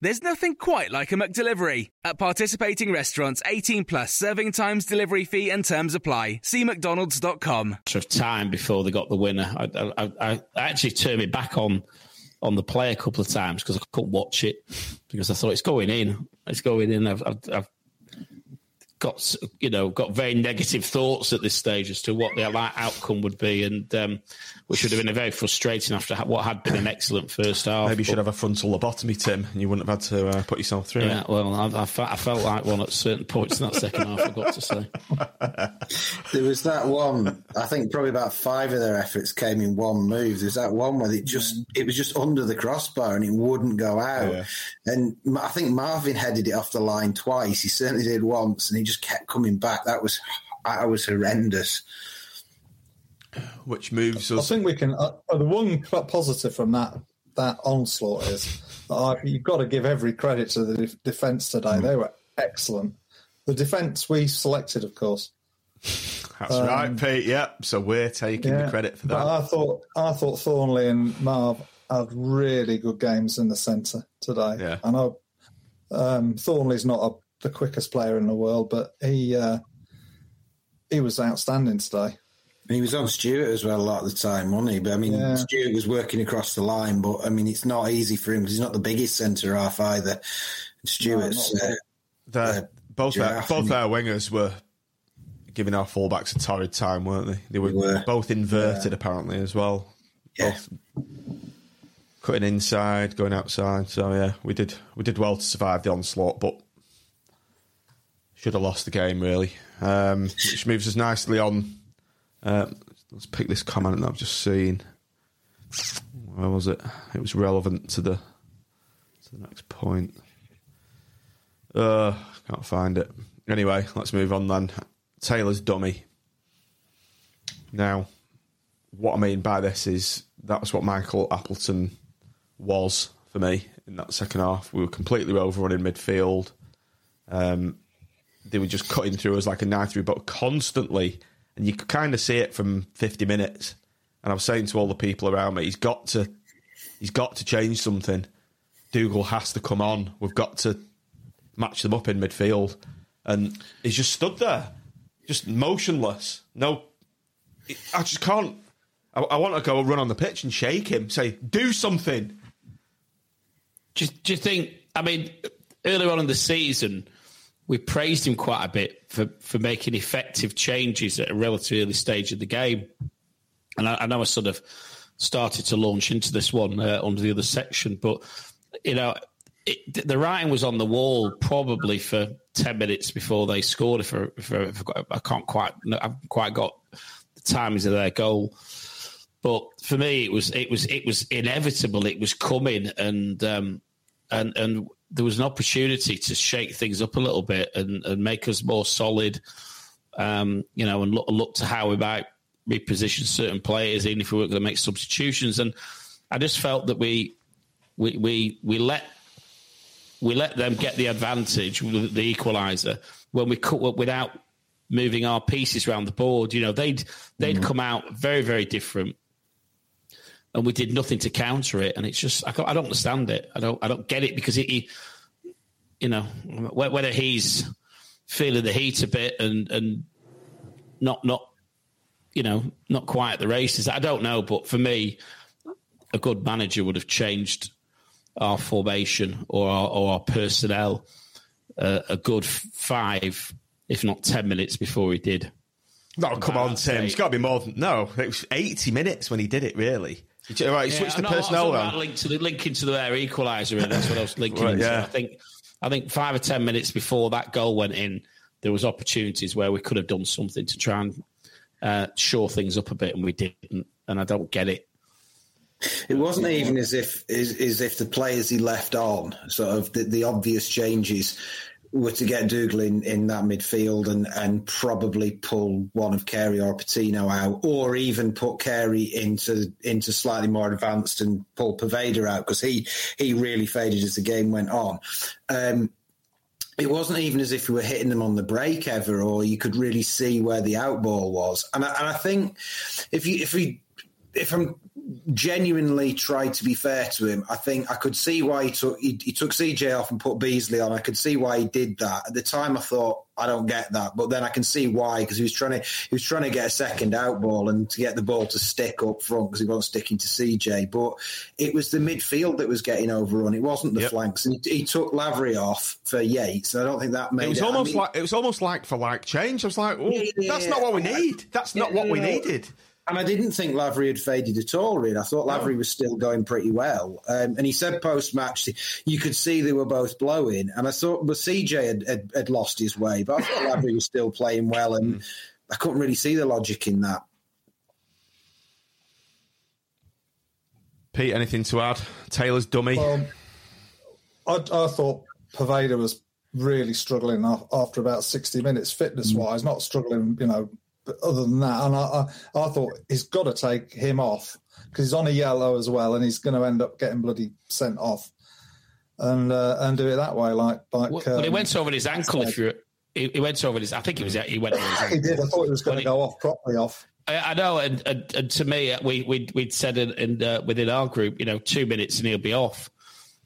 There's nothing quite like a McDelivery. At participating restaurants, 18 plus serving times, delivery fee and terms apply. See mcdonalds.com. of time before they got the winner. I, I, I, actually turned me back on on the play a couple of times because I couldn't watch it because I thought it's going in, it's going in. I've, I've, I've got you know got very negative thoughts at this stage as to what the outcome would be, and um, which would have been a very frustrating after what had been an excellent first half. Maybe you should have a frontal lobotomy, Tim, and you wouldn't have had to uh, put yourself through Yeah, it. well, I, I, fe- I felt like one at certain points in that second half. I've got to say. (laughs) There was that one. I think probably about five of their efforts came in one move. There's that one where it just it was just under the crossbar and it wouldn't go out. Yeah. And I think Marvin headed it off the line twice. He certainly did once, and he just kept coming back. That was that was horrendous. Which moves us. I think we can. Uh, uh, the one positive from that that onslaught is that I, you've got to give every credit to the def- defence today. Mm. They were excellent. The defence we selected, of course. That's right, Pete. Yep. So we're taking the credit for that. I thought I thought Thorniley and Marv had really good games in the centre today. Yeah. I know um, Thorniley's not a, the quickest player in the world, but he uh, he was outstanding today. He was on Stewart as well a lot of the time, wasn't he? But I mean, Yeah. Stewart was working across the line, but I mean, it's not easy for him because he's not the biggest centre half either. Stewart's not uh, Their, both their, giraffe, both isn't wingers were giving our fullbacks a torrid time, weren't they? They were, They were. both inverted apparently as well. Yeah. Both cutting inside, going outside. So yeah, we did we did well to survive the onslaught, but should have lost the game really. Um, which moves us nicely on. Um, let's pick this comment that I've just seen. Where was it? It was relevant to the to the next point. Uh, can't find it. Anyway, let's move on then. Taylor's dummy. Now, what I mean by this is that's what Michael Appleton was for me in that second half. We were completely overrunning midfield. Um, they were just cutting through us like a knife through, but constantly, and you could kind of see it from 50 minutes. And I was saying to all the people around me, he's got to, he's got to change something. Dougall has to come on. We've got to match them up in midfield, and he's just stood there, just motionless. No, I just can't. I, I want to go run on the pitch and shake him, say, "Do something." Do, do you think? I mean, earlier on in the season, we praised him quite a bit for, for making effective changes at a relatively early stage of the game. And I, I know I sort of started to launch into this one uh, under the other section, but you know, it, the writing was on the wall probably for ten minutes before they scored. If, I, if, I, if I, can't quite, I haven't quite got the timings of their goal. But for me, it was it was it was inevitable. It was coming, and um, and and there was an opportunity to shake things up a little bit and, and make us more solid. Um, you know, and look, look to how we might reposition certain players, even if we weren't going to make substitutions. And I just felt that we we we we let we let them get the advantage with the equaliser when we cut without moving our pieces around the board. You know, they'd they'd come out very very different, and we did nothing to counter it. And it's just I don't, I don't understand it. I don't I don't get it because it, he, you know, whether he's feeling the heat a bit and and not not you know not quite at the races. I don't know, but for me, a good manager would have changed our formation or our, or our personnel uh, a good five, if not ten minutes before he did. No, come on, Tim. It's got to be more than no. It was eighty minutes when he did it. Really, he, right, he Yeah, switched the know, personnel around. about link to the link into the air equaliser, and that's what I was (laughs) linking Right, into. yeah. I think I think five or ten minutes before that goal went in, there was opportunities where we could have done something to try and uh, shore things up a bit, and we didn't. And I don't get it. It wasn't even as if as, as if the players he left on, sort of the, the obvious changes, were to get Dougall in, in that midfield and, and probably pull one of Carey or Patino out, or even put Carey into into slightly more advanced and pull Poveda out because he he really faded as the game went on. Um, it wasn't even as if we were hitting them on the break ever, or you could really see where the outball was. And I, and I think if you if we if I'm genuinely tried to be fair to him, I think I could see why he took he, he took CJ off and put Beesley on. I could see why he did that. At the time, I thought I don't get that, but then I can see why because he was trying to he was trying to get a second out ball and to get the ball to stick up front because he wasn't sticking to CJ. But it was the midfield that was getting overrun. It wasn't the Yep. flanks, and he, he took Lavery off for Yates. And I don't think that made It was I almost mean- like it was almost like for like change. I was like, oh, Yeah, that's not what we I- need. That's not what we Yeah. needed. And I didn't think Lavery had faded at all, really. I thought Lavery was still going pretty well. Um, and he said post match, you could see they were both blowing. And I thought, but CJ had, had, had lost his way, but I thought (laughs) Lavery was still playing well. And I couldn't really see the logic in that. Pete, anything to add? Taylor's dummy. Um, I, I thought Poveda was really struggling after about 60 minutes, fitness wise, not struggling, you know, but other than that. And I, I, I thought he's got to take him off because he's on a yellow as well and he's going to end up getting bloody sent off and uh, and do it that way. Like, like Well, well, he um, went over his ankle. If you, he, he went over his. I think it was. He went over his ankle. (laughs) he did. I thought it was going to go off properly off. I, I know, and, and, and to me, we we we'd said in, in uh, within our group, you know, two minutes and he'll be off.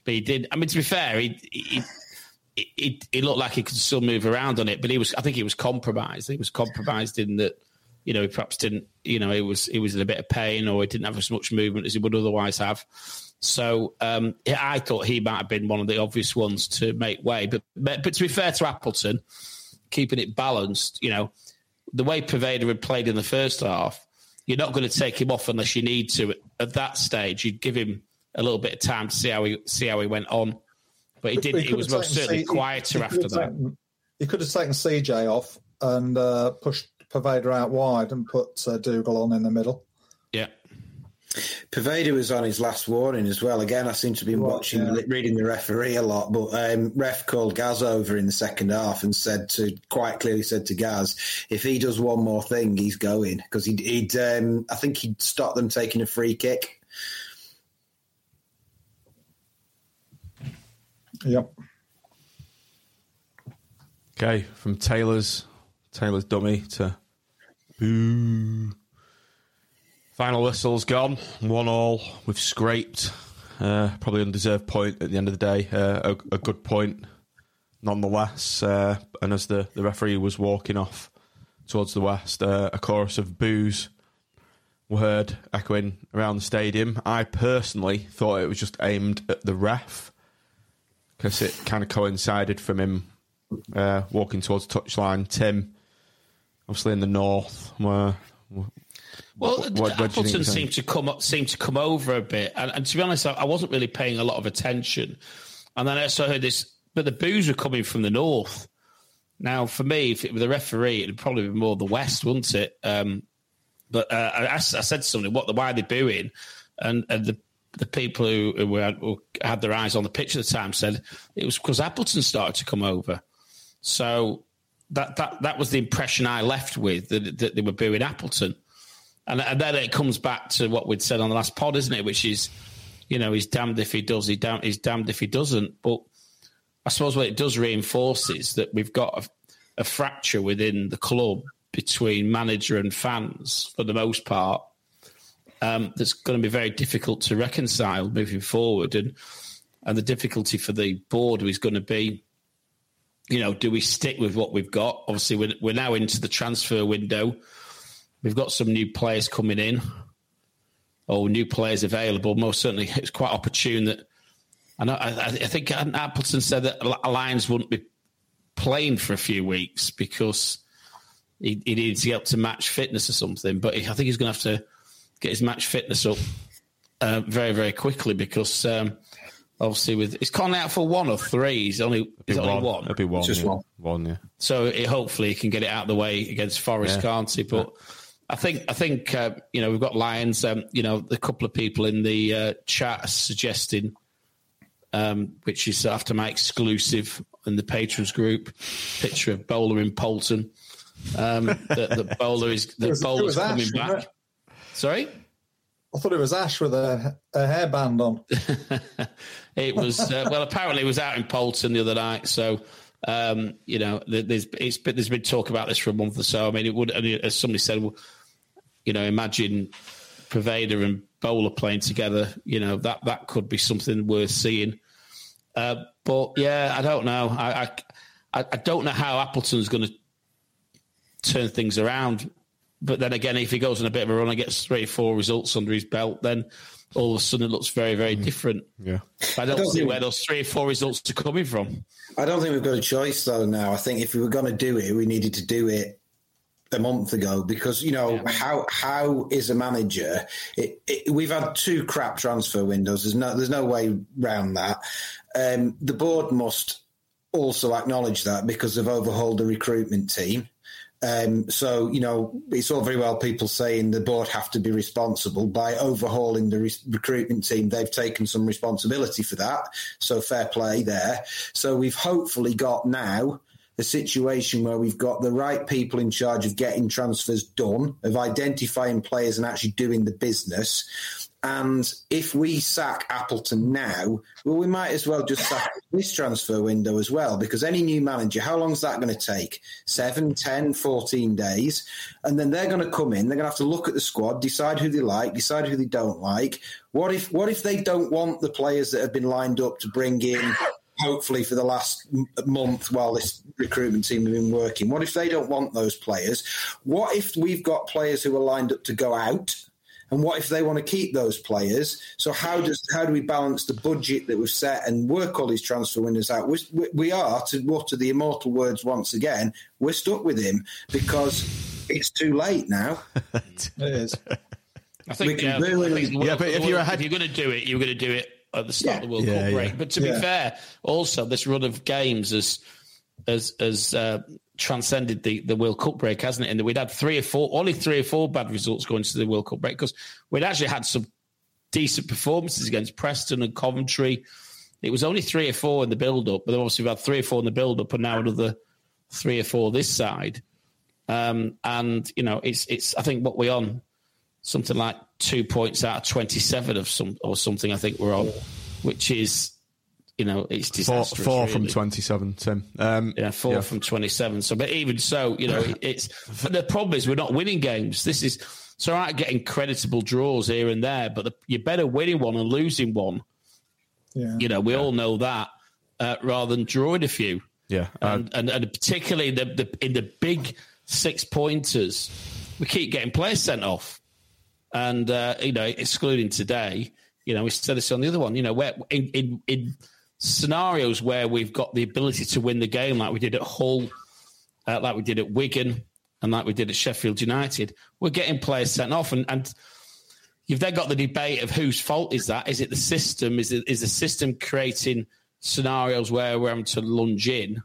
But he did. I mean, to be fair, he he, it, it, looked like he could still move around on it, but he was. I think he was compromised. He was compromised in that, you know, he perhaps didn't. You know, he was he was in a bit of pain, or he didn't have as much movement as he would otherwise have. So um, I thought he might have been one of the obvious ones to make way. But, but to be fair to Appleton, keeping it balanced, you know, the way Poveda had played in the first half, you're not going to take him off unless you need to. At that stage, you'd give him a little bit of time to see how he see how he went on. But he didn't. He, he was most certainly C- quieter he, he after that. Taken, he could have taken CJ off and uh, pushed Poveda out wide and put uh, Dougall on in the middle. Yeah. Poveda was on his last warning as well. Again, I seem to be watching, yeah. reading the referee a lot, but um, ref called Gaz over in the second half and said to quite clearly said to Gaz, if he does one more thing, he's going because he'd, he'd um, I think he'd stop them taking a free kick. Yep. Okay, from Taylor's Taylor's dummy to boo. Final whistle's gone. One all. We've scraped. Uh, probably undeserved point at the end of the day. Uh, a, a, good point, nonetheless. Uh, and as the, the referee was walking off towards the west, uh, a chorus of boos were heard echoing around the stadium. I personally thought it was just aimed at the ref because it kind of coincided from him uh, walking towards touchline. Tim, obviously in the north, where. Well, what, what Appleton seemed to come up, seemed to come over a bit, and, and to be honest, I, I, wasn't really paying a lot of attention. And then I also heard this, but the boos were coming from the north. Now, for me, if it were the referee, it'd probably be more the west, wouldn't it? Um, but uh, I, I, said to somebody, "What? Why are they booing?" And, and the the people who, who, had, who, had, their eyes on the pitch at the time said it was because Appleton started to come over. So that that that was the impression I left with that, that they were booing Appleton, and, and, then it comes back to what we'd said on the last pod, isn't it? Which is, you know, he's damned if he does, he damned, he's damned if he doesn't. But I suppose what it does reinforce is that we've got a, a fracture within the club between manager and fans for the most part um, that's going to be very difficult to reconcile moving forward. And and the difficulty for the board is going to be, you know, do we stick with what we've got? Obviously, we're, we're now into the transfer window. We've got some new players coming in, or new players available. Most certainly, it's quite opportune that. Know. I, I think Appleton said that Lyons wouldn't be playing for a few weeks because he, he needs to get up to match fitness or something. But I think he's going to have to get his match fitness up uh, very, very quickly because um, obviously with is Connolly out for one or three? He's only he's only one. It'll be one. Just yeah. one. One, yeah. So it, hopefully he can get it out of the way against Forest, yeah. can't he? But yeah. I think I think uh, you know we've got Lyons. Um, you know, a couple of people in the uh, chat suggesting, um, which is after my exclusive in the patrons group, picture of Bowler in Poulton. Um, that, the Bowler is the Bowler's coming Ash, back. Sorry? I thought it was Ash with a, a hairband on. (laughs) it was, uh, well, apparently it was out in Poulton the other night. So, um, you know, there's, it's, there's been talk about this for a month or so. I mean, it would, as somebody said, you know, imagine Poveda and Bowler playing together. You know, that, that could be something worth seeing. Uh, but yeah, I don't know. I, I, I don't know how Appleton's going to turn things around. But then again, if he goes on a bit of a run and gets three or four results under his belt, then all of a sudden it looks very, very mm. different. Yeah. I don't, I don't see where those three or four results are coming from. I don't think we've got a choice though now. I think if we were going to do it, we needed to do it a month ago because you know yeah. how how is a manager it, it, we've had two crap transfer windows there's no there's no way around that um, the board must also acknowledge that because they've overhauled the recruitment team um, so, you know, it's all very well people saying the board have to be responsible by overhauling the re- recruitment team. They've taken some responsibility for that. So, fair play there. So, we've hopefully got now a situation where we've got the right people in charge of getting transfers done, of identifying players and actually doing the business. And if we sack Appleton now, well, we might as well just sack (laughs) this transfer window as well, because any new manager, how long is that going to take? Seven, ten, fourteen days. And then they're going to come in, they're going to have to look at the squad, decide who they like, decide who they don't like. What if, what if they don't want the players that have been lined up to bring in hopefully for the last month while this recruitment team have been working. What if they don't want those players? What if we've got players who are lined up to go out? And what if they want to keep those players? So how does how do we balance the budget that we've set and work all these transfer windows out? We, we are to utter the immortal words once again. We're stuck with him because it's too late now. (laughs) it is. I think, yeah, I think yeah, but if you're, if you're going to do it, you're going to do it at the start Yeah. of the World Yeah, Cup break. yeah. But to be fair, also this run of games has has has uh, transcended the, the World Cup break, hasn't it? And we'd had three or four, only three or four bad results going to the World Cup break because we'd actually had some decent performances against Preston and Coventry. It was only three or four in the build up, but obviously we've had three or four in the build up, and now another three or four this side. Um, and you know, it's it's I think what we're on something like two points out of twenty seven of some or something. I think we're on, which is you know it's Four, disastrous. four from really. 27, Tim. Um, Yeah, four from 27. So, but even so, you know, (laughs) it's but the problem is we're not winning games. This is so right getting creditable draws here and there, but the, you're better winning one and losing one. Yeah. You know, we all know that uh, rather than drawing a few. Yeah. uh, And, and, and particularly the, the, in the big six pointers, we keep getting players sent off. And, uh, you know, excluding today, you know, we said this on the other one, you know, where in, in, in scenarios where we've got the ability to win the game, like we did at Hull, uh, like we did at Wigan, and like we did at Sheffield United, we're getting players sent off. And, and you've then got the debate of whose fault is that? Is it the system? Is it is the system creating scenarios where we're having to lunge in,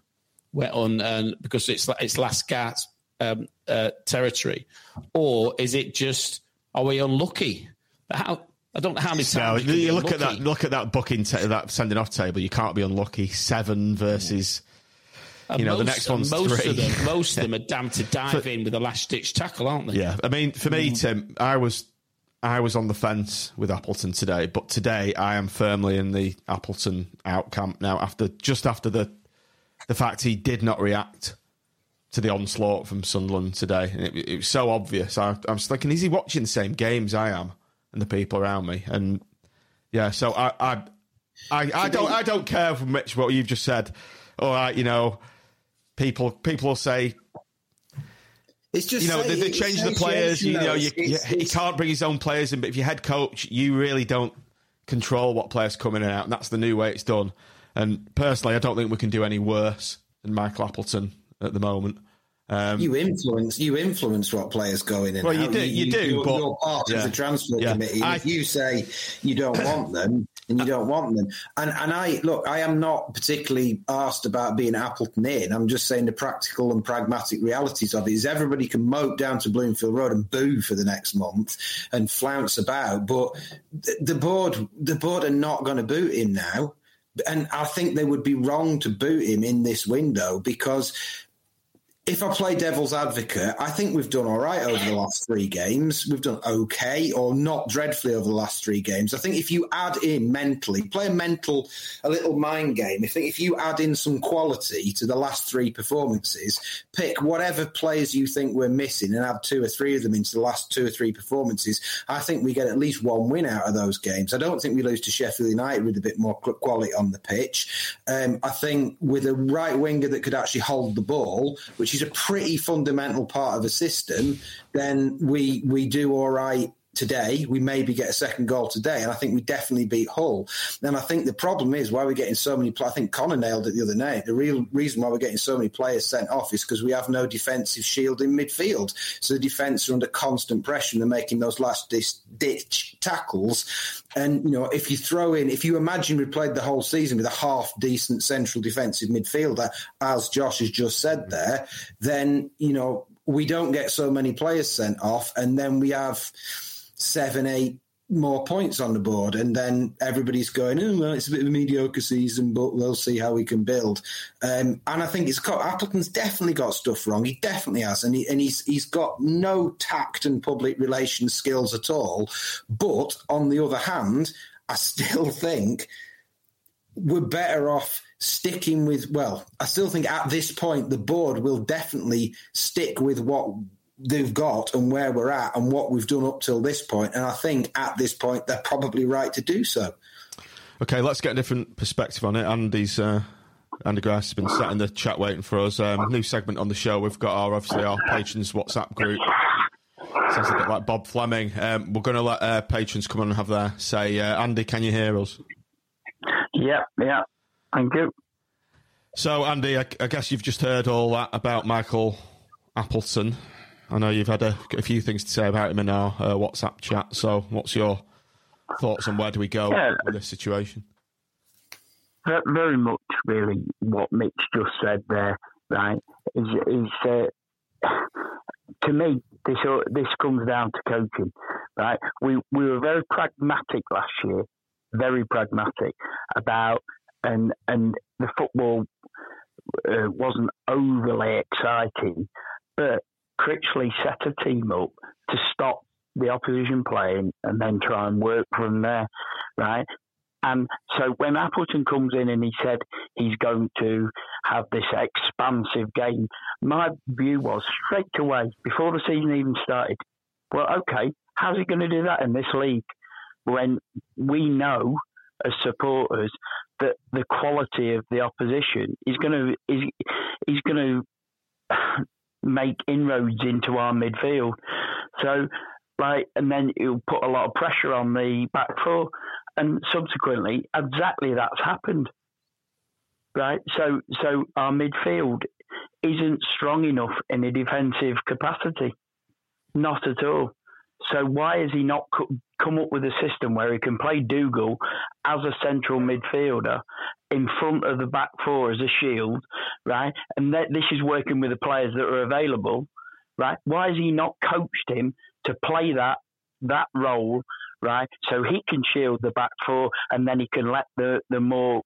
where on and because it's it's last gasp um, uh, territory, or is it just are we unlucky? How I don't know how many No, times can you be look at that. Look at that booking, ta- that sending off table. You can't be unlucky. Seven versus, And you know, the next one's most three. Of them, most of them (laughs) are damned to dive in with a last ditch tackle, aren't they? Yeah, I mean, for me, Mm. Tim, I was, I was on the fence with Appleton today, but today I am firmly in the Appleton out camp now. After just after the, the fact he did not react to the onslaught from Sunderland today, and it, it was so obvious. I, I'm thinking, is he watching the same games I am and the people around me? And yeah, so I, I, I, I don't, I don't care for Mitch what you've just said. All right, you know, people, people will say It's just you know, they, they change the players. You know, you, you, he can't bring his own players in, but if you're head coach, you really don't control what players come in and out, and that's the new way it's done. And personally, I don't think we can do any worse than Michael Appleton at the moment. Um, You influence you influence what players go in and Well, you do- you do, you're, but- you're part yeah. of the transfer Yeah. committee. I- if you say you don't (coughs) want them, and you don't want them, and and I look, I am not particularly asked about being Appleton in. I'm just saying the practical and pragmatic realities of it is everybody can mope down to Bloomfield Road and boo for the next month and flounce about, but the, the board the board are not going to boot him now. And I think they would be wrong to boot him in this window because if I play devil's advocate, I think we've done all right over the last three games. We've done okay or not dreadfully over the last three games. I think if you add in mentally, play a mental, a little mind game. I think if you add in some quality to the last three performances, pick whatever players you think we're missing and add two or three of them into the last two or three performances. I think we get at least one win out of those games. I don't think we lose to Sheffield United with a bit more quality on the pitch. Um, I think with a right winger that could actually hold the ball, which is a pretty fundamental part of a system, then we we do all right today. We maybe get a second goal today, and I think we definitely beat Hull. And I think the problem is why we're getting so many. I think Connor nailed it the other night. The real reason why we're getting so many players sent off is because we have no defensive shield in midfield. So the defence are under constant pressure and they're making those last ditch tackles. And you know, if you throw in, if you imagine we played the whole season with a half decent central defensive midfielder, as Josh has just said there, then you know we don't get so many players sent off, and then we have seven, eight more points on the board, and then everybody's going, "Oh, well, it's a bit of a mediocre season, but we'll see how we can build." Um, and I think it's got Appleton's definitely got stuff wrong. He definitely has, and he, and he's he's got no tact and public relations skills at all. But on the other hand, I still (laughs) think we're better off sticking with well i still think at this point the board will definitely stick with what they've got and where we're at and what we've done up till this point and i think at this point they're probably right to do so Okay, let's get a different perspective on it. Andy's uh, Andy Grass has been sat in the chat waiting for us. Um, new segment on the show. We've got our obviously our patrons WhatsApp group. Sounds a bit like Bob Fleming. Um, we're going to let uh, patrons come on and have their say. Uh, Andy, can you hear us? Yeah, yeah. Thank you. So, Andy, I, I guess you've just heard all that about Michael Appleton. I know you've had a, a few things to say about him in our uh, WhatsApp chat. So, what's your thoughts on where do we go Yeah. with this situation? Very much, really, what Mitch just said there, right? Is, is uh, to me, this this comes down to coaching, right? We we were very pragmatic last year, very pragmatic about and and the football uh, wasn't overly exciting, but Critchley set a team up to stop the opposition playing and then try and work from there, right? And so when Appleton comes in and he said he's going to have this expansive game, my view was straight away before the season even started. Well, okay, how's he going to do that in this league when we know as supporters that the quality of the opposition is going to is is going to make inroads into our midfield. So, like, and then it'll put a lot of pressure on the back four, and subsequently, exactly that's happened. Right. So, so our midfield isn't strong enough in a defensive capacity. Not at all. So why has he not co- come up with a system where he can play Dougall as a central midfielder in front of the back four as a shield, right? And that this is working with the players that are available, right? Why has he not coached him to play that that role, right? So he can shield the back four, and then he can let the the more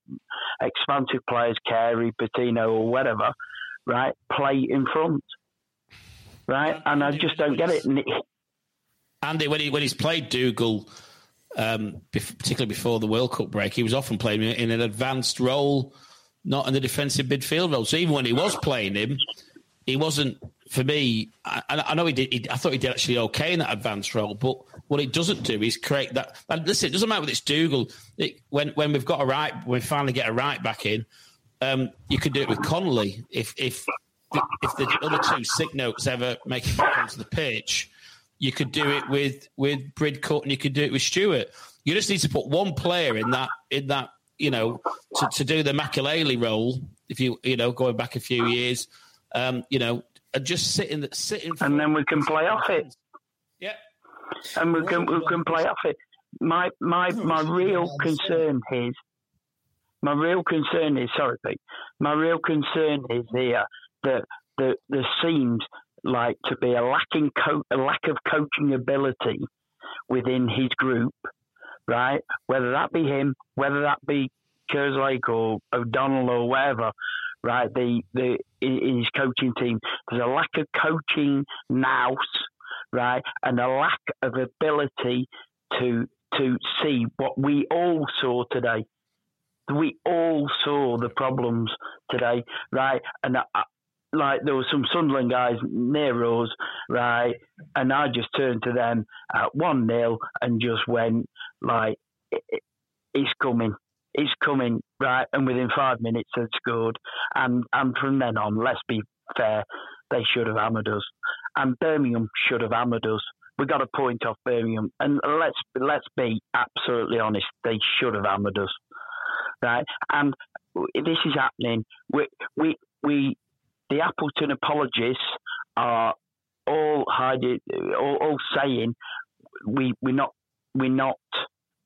expansive players, Carey, Patino, or whatever, right, play in front, right? And I just don't get it. And it Andy, when he when he's played Dougall, um, particularly before the World Cup break, he was often playing in an advanced role, not in the defensive midfield role. So even when he was playing him, he wasn't. For me, I, I know he did. He, I thought he did actually okay in that advanced role. But what he doesn't do is create that. And listen, it doesn't matter with it's Dougall. It, when when we've got a right, when we finally get a right back in, um, you could do it with Connolly if if if the other two sick notes ever make it back onto the pitch you could do it with with Bridcut and you could do it with Stewart. You just need to put one player in that in that you know to, to do the Makelele role. If you you know going back a few years, um, you know, and just sitting in the and then we can play off it. Yeah, and we can we can play off it. My my my real concern is my real concern is sorry, Pete. My real concern is here that that there seems like to be a lacking co- a lack of coaching ability within his group, right? Whether that be him, whether that be Kerslake or O'Donnell or whatever, right? The the in his coaching team, there's a lack of coaching now, right, and a lack of ability to to see what we all saw today. We all saw the problems today, right? And like there were some Sunderland guys near us, right? And I just turned to them at one 0 and just went like, "It- it- "It's coming, it's coming, right?" And within five minutes, they'd scored. And and from then on, let's be fair, they should have hammered us, and Birmingham should have hammered us. We got a point off Birmingham, and let's let's be absolutely honest, they should have hammered us, right? And this is happening. We we we the Appleton apologists are all hiding, all, all saying we we're not we're not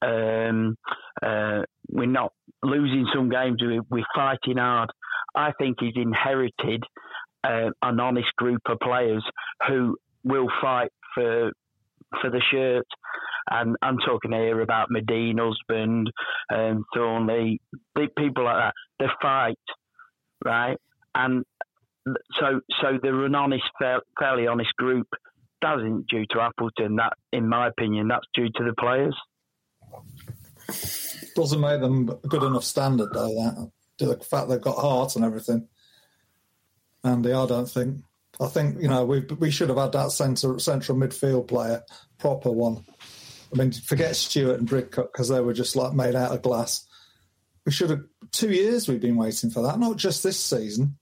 um, uh, we're not losing some games. We're, fighting hard. I think he's inherited uh, an honest group of players who will fight for for the shirt. And I'm talking here about Madine, Husband, um, Thorniley, people like that. They fight, right? And so so they're an honest, fairly honest group. That isn't due to Appleton. That, in my opinion, that's due to the players. Doesn't make them a good enough standard, though. That to the fact they've got heart and everything. Andy, I don't think. I think you know we we should have had that centre central midfield player, proper one. I mean, forget Stewart and Bridcut because they were just like made out of glass. we should have two years. We've been waiting for that, not just this season.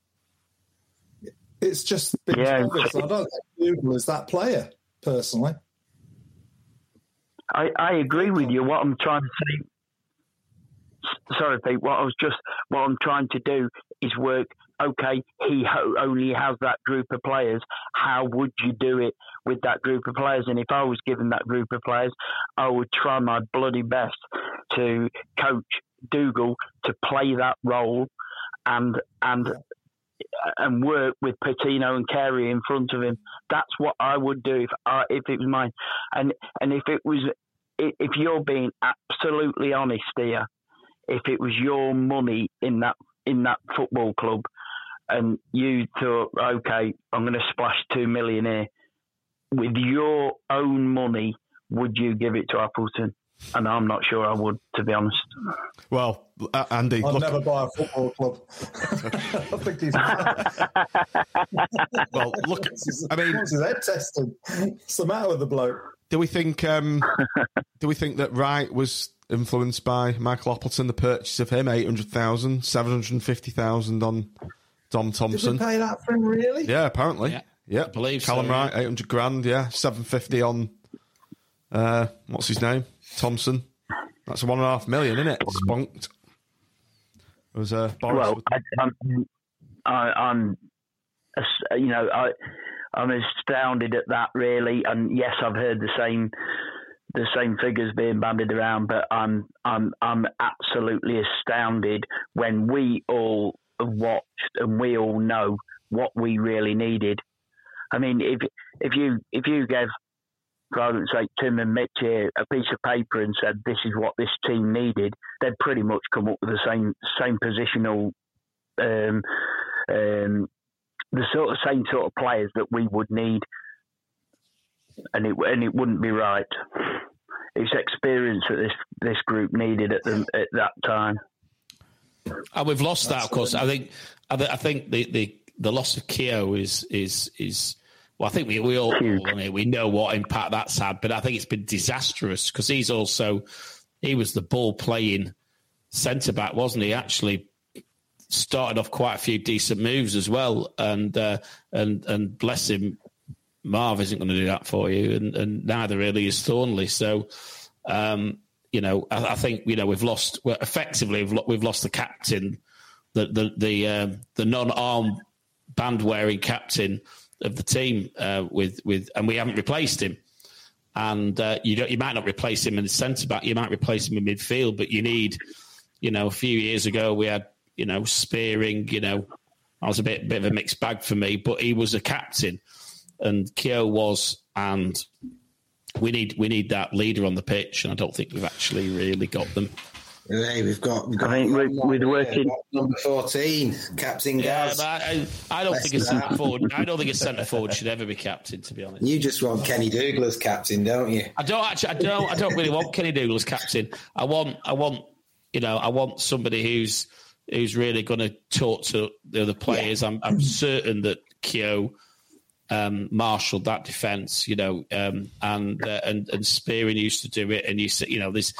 It's just Yeah. obvious. I don't think Dougall is that player personally. I, I agree with you. What I'm trying to say, sorry, Pete. What I was just, what I'm trying to do is work. Okay, he ho- only has that group of players. How would you do it with that group of players? And if I was given that group of players, I would try my bloody best to coach Dougall to play that role and and and work with Patino and Carey in front of him. That's what I would do if I, if it was mine. And and if it was if you're being absolutely honest here, if it was your money in that in that football club, and you thought, okay, I'm going to splash two million here, with your own money, would you give it to Appleton? And I'm not sure I would, to be honest. Well, uh, Andy, I'd look, never buy a football club. (laughs) I think he's. (laughs) well, look. I mean, what's his head testing? What's the matter with the bloke? do we think um, (laughs) do we think that Wright was influenced by Michael Appleton, the purchase of him, 800,000, 750,000 on Dom Did Thompson? we pay that for him? Really? Yeah, apparently. Yeah, Yeah, I believe Callum so, yeah. Wright, 800 grand, yeah. 750 on, uh, what's his name? Thompson. That's one and a half million, isn't it? Spunked. It was uh, Boris. Well, I, I'm, I, I'm, you know, I, I'm astounded at that really. And yes, I've heard the same, the same figures being bandied around, but I'm, I'm, I'm absolutely astounded when we all have watched and we all know what we really needed. I mean, if if you if you gave, argument's sake, Tim and Mitch here a piece of paper and said this is what this team needed, they'd pretty much come up with the same same positional, um, um, the sort of same sort of players that we would need, and it and it wouldn't be right. It's experience that this this group needed at the, at that time. And we've lost that, of course. I think, I think the, the, the loss of Keogh is is is. Well, I think we we all I mean, we know what impact that's had, but I think it's been disastrous because he's also he was the ball playing centre back, wasn't he? Actually, started off quite a few decent moves as well, and uh, and and bless him, Marv isn't going to do that for you, and, and neither really is Thorniley. So, um, you know, I, I think you know we've lost. Well, effectively, we've, we've lost the captain, the the the um, the non-arm band wearing captain of the team uh, with with, and we haven't replaced him. And uh, you don't, you might not replace him in the centre back. You might replace him in midfield, but you need, you know, a few years ago we had, you know, Spearing. You know, I was a bit bit of a mixed bag for me, but he was a captain, and Keogh was, and we need we need that leader on the pitch, and I don't think we've actually really got them. Hey, we've got. We've got I think with, with working. number fourteen, Captain Yeah, but I, I don't think a centre forward. I don't think a centre forward should ever be captain. To be honest, You just want Kenny Dougall as captain, don't you? I don't actually. I don't. I don't really want Kenny Dougall as captain. I want. I want. You know. I want somebody who's who's really going to talk to the other players. I'm. I'm certain that Keogh um, marshalled that defence. You know, um, and uh, and and Spearing used to do it. And you see, you know, this.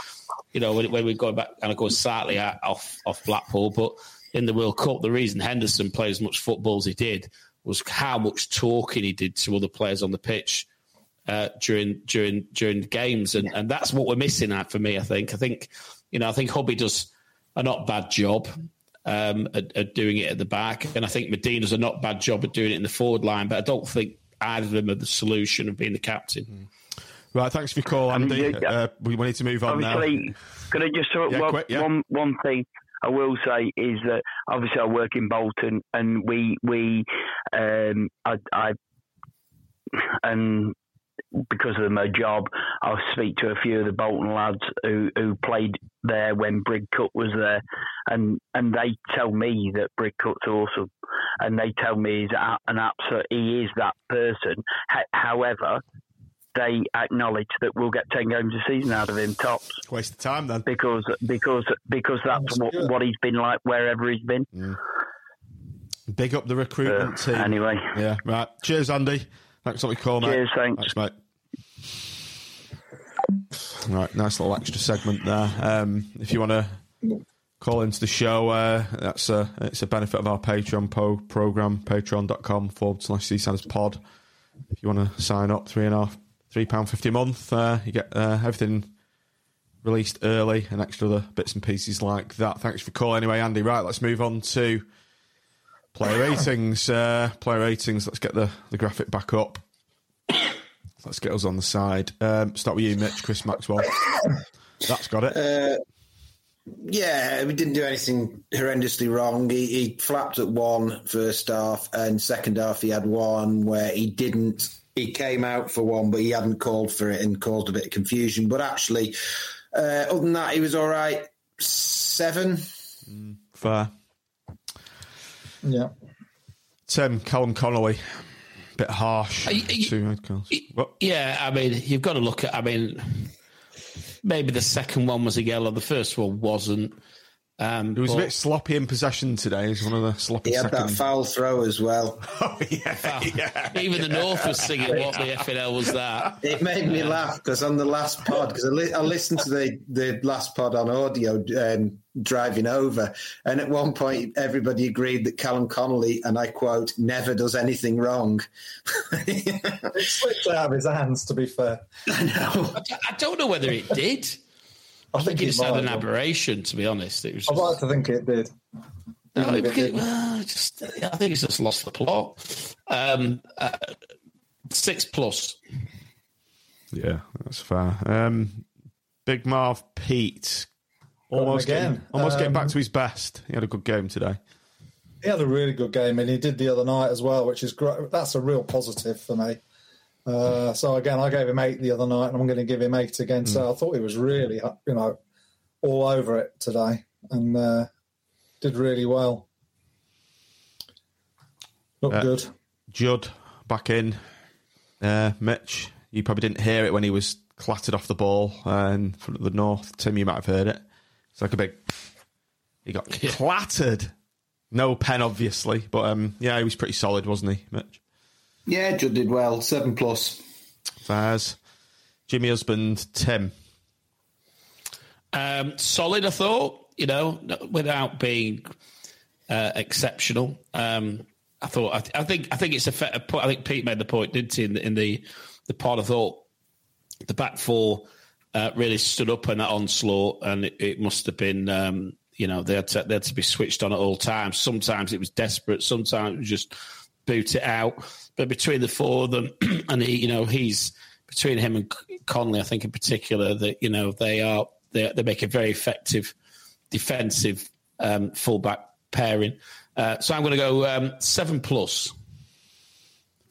You know, when, when we go back and I go slightly off off Blackpool, but in the World Cup, the reason Henderson played as much football as he did was how much talking he did to other players on the pitch uh, during during during games, and, and that's what we're missing out for me. I think. I think you know. I think Hobby does a not bad job um, at, at doing it at the back, and I think Madine does a not bad job at doing it in the forward line. But I don't think either of them are the solution of being the captain. Right, thanks for your call, I mean, Andy. Uh, we need to move on now. Could I just Yeah, one, quick, yeah. one one thing I will say is that obviously I work in Bolton and we we um I, I and because of my job I'll speak to a few of the Bolton lads who, who played there when Bridcut was there and and they tell me that Bridcut's awesome and they tell me he's an absolute he is that person H- however they acknowledge that we'll get ten games a season out of him tops. Waste of time then. Because because because that's what, what he's been like wherever he's been. Big up the recruitment Uh, team. anyway. Yeah, right. Cheers, Andy. Thanks for the call, mate. Cheers, thanks. mate. Right, nice little extra segment there. Um, if you want to call into the show. Uh, that's a it's a benefit of our Patreon po- program, patreon.com forward slash seasiders pod. If you want to sign up, three and a half, three pound fifty a month, uh, you get uh, everything released early and extra other bits and pieces like that. Thanks for calling anyway, Andy. Right, let's move on to player (coughs) ratings. Uh, player ratings. Let's get the, the graphic back up. (coughs) Let's get us on the side. Um, start with you, Mitch. Chris Maxwell. That's got it. Uh, yeah, we didn't do anything horrendously wrong. He, he flapped at one first half, and second half he had one where he didn't. He came out for one, but he hadn't called for it and caused a bit of confusion. But actually, uh, other than that, he was all right. Seven. Fair. Yeah. Tim, Callum Connolly. Bit harsh. Are you- you- Two red cards. Yeah, I mean, you've got to look at. I mean, maybe the second one was a yellow, the first one wasn't. Um, He was a bit sloppy in possession today. He's one of the sloppy He had second. that foul throw as well. (laughs) Oh yeah. Even the North was singing, "What the effing hell was that?" It made me laugh because on the last pod, because I, li- I listened to the, the last pod on audio um, driving over, and at one point everybody agreed that Callum Connolly, and I quote, never does anything wrong. (laughs) (laughs) It slipped out of his hands, to be fair. I know. I I don't know whether it did. I, think he he just had an have. aberration. To be honest, it was. I'd like to think it did. no, Even it it- didn't. well, just, I think it's just lost the plot. Um, uh, six plus. Yeah, that's fair. Um, Big Marv Pete. Almost again. getting, almost getting back Um, to his best. He had a good game today. He had a really good game, and he did the other night as well, which is great. That's a real positive for me. Uh, so again, I gave him eight the other night, and I'm going to give him eight again. So I thought he was really, you know, all over it today, and uh, did really well. Looked Uh, good. Judd back in. Uh, Mitch, you probably didn't hear it when he was clattered off the ball uh, in front of the North. Tim, you might have heard it. It's like a big. He got (laughs) clattered. No pen, obviously, but um, yeah, he was pretty solid, wasn't he, Mitch? Yeah, Judd did well. Seven plus. Fairs. Jimmy Husband, Tim. Um, solid, I thought. You know, without being uh, exceptional. Um, I thought. I, th- I think. I think it's a. Fair, point- I think Pete made the point, didn't he? In the in the, the pod, I thought the back four uh, really stood up in that onslaught, and it, it must have been. Um, you know, they had, to, they had to be switched on at all times. Sometimes it was desperate. Sometimes it was just boot it out. But between the four of them, (clears throat) and he, you know, he's between him and Connolly, I think in particular, that you know they are they, they make a very effective defensive um, fullback pairing. Uh, so I'm going to go um, seven plus.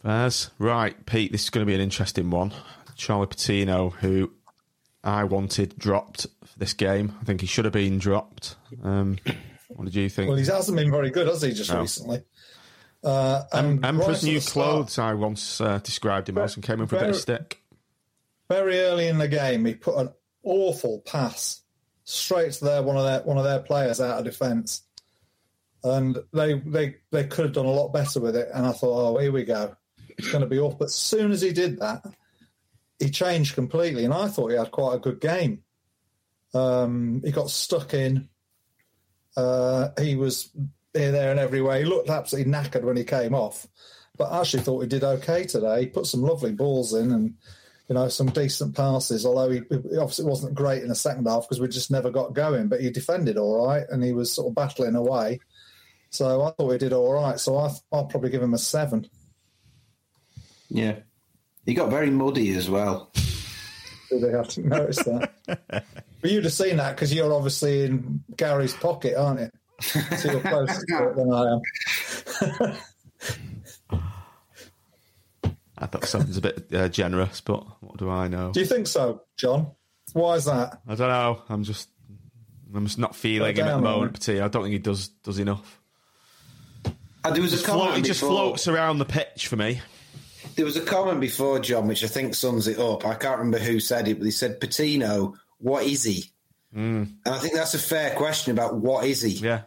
Fairs. Right, Pete, this is going to be an interesting one. Charlie Patino, who I wanted dropped for this game. I think he should have been dropped. Um, what did you think? Well, he hasn't been very good, has he? Just No. recently. Uh, Emperor's New the start- Clothes, I once uh, described him as and came in for a bit of stick. very early in the game, he put an awful pass straight to their one of their one of their players out of defence, and they they they could have done a lot better with it. And I thought, oh, here we go, it's going to be off. But as soon as he did that, he changed completely, and I thought he had quite a good game. Um, he got stuck in. Uh, he was here, there, and everywhere. He looked absolutely knackered when he came off, but I actually thought he did okay today. He put some lovely balls in and you know some decent passes. Although he, he obviously wasn't great in the second half because we just never got going. But he defended all right, and he was sort of battling away. So I thought he did all right. So I, I'll probably give him a seven. Yeah. He got very muddy as well. Did they have to notice that? (laughs) but you'd have seen that because you're obviously in Gary's pocket, aren't you? So you're closer to it than I am. I thought something's a bit uh, generous, but what do I know? Do you think so, John? Why is that? I don't know. I'm just, I'm just not feeling Go him at the moment. it. Patino. I don't think he does does enough. Uh, there was Just a comment float- he just floats around the pitch for me. There was a comment before, John, which I think sums it up. I can't remember who said it, but he said, Patino, what is he? Mm. And I think that's a fair question about what is he? Yeah.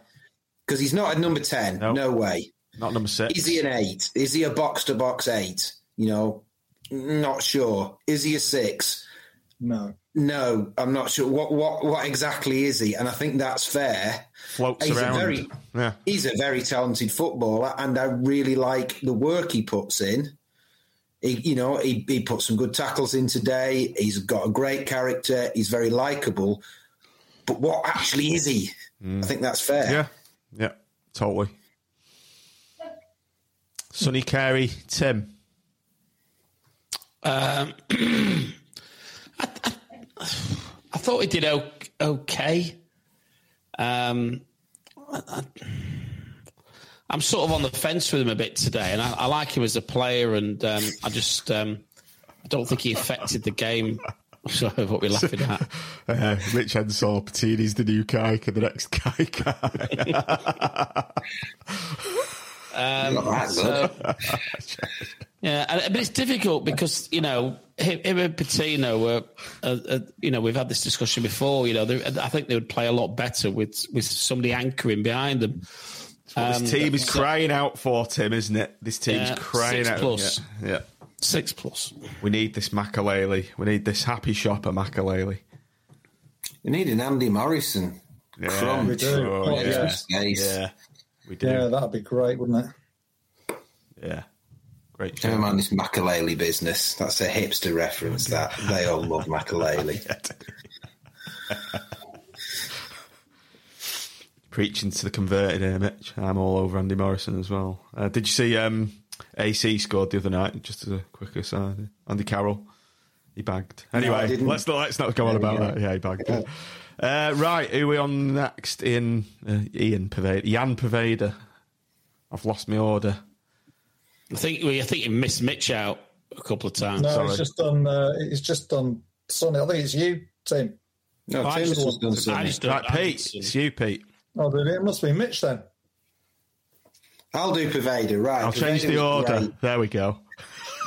Because he's not a number 10. No, way. Not number six. Is he an eight? Is he a box to box eight? You know, not sure. Is he a six? No. No, I'm not sure. What what what exactly is he? And I think that's fair. Floats he's around. A very, yeah. He's a very talented footballer, and I really like the work he puts in. He, you know, he, he put some good tackles in today. He's got a great character. He's very likable. But what actually is he? I think that's fair. Yeah, yeah, totally. Sonny Carey, Tim. Um, (clears throat) I, I, I thought he did okay. Um, I, am sort of on the fence with him a bit today, and I, I like him as a player, and um, I just um, I don't think he affected the game. (laughs) Sorry, what we're laughing at. (laughs) Uh, Rich Henshaw, Patino's the new Kaikai, the next Kaikai. Um, so, (laughs) yeah, but it's difficult because you know him, him and Patino were, uh, uh, you know, we've had this discussion before. You know, I think they would play a lot better with with somebody anchoring behind them. Um, this team is so, crying out for Tim, isn't it? This team's yeah, crying out. Plus. Yeah, yeah, six plus. We need this Makelele. We need this happy shopper Makelele. We need an Andy Morrison. Yeah, Crunch. we do. Oh, Oh, yeah. yeah. yeah, we do. Yeah, that'd be great, wouldn't it? Yeah. Great show. Never mind this Makelele business. That's a hipster reference. That they all love Makelele. (laughs) Preaching to the converted here, Mitch. I'm all over Andy Morrison as well. Uh, did you see um, AC scored the other night? Just as a quick aside, Andy Carroll, he bagged. Anyway, didn't. let's not let's not go on about that. Yeah, he bagged. it. (laughs) Uh, right, who are we on next? Ian, uh, Ian Poveda, Jan Poveda. I've lost my order. I think we, I think you missed Mitch out a couple of times. No, Sorry. it's just on. Uh, it's just on Sonny. I think it's you, Tim. No, I Tim's just- just done I something. just- Right, Pete, it's you, Pete. Oh, then it must be Mitch then. I'll do Poveda, right. I'll change the order. great. There we go.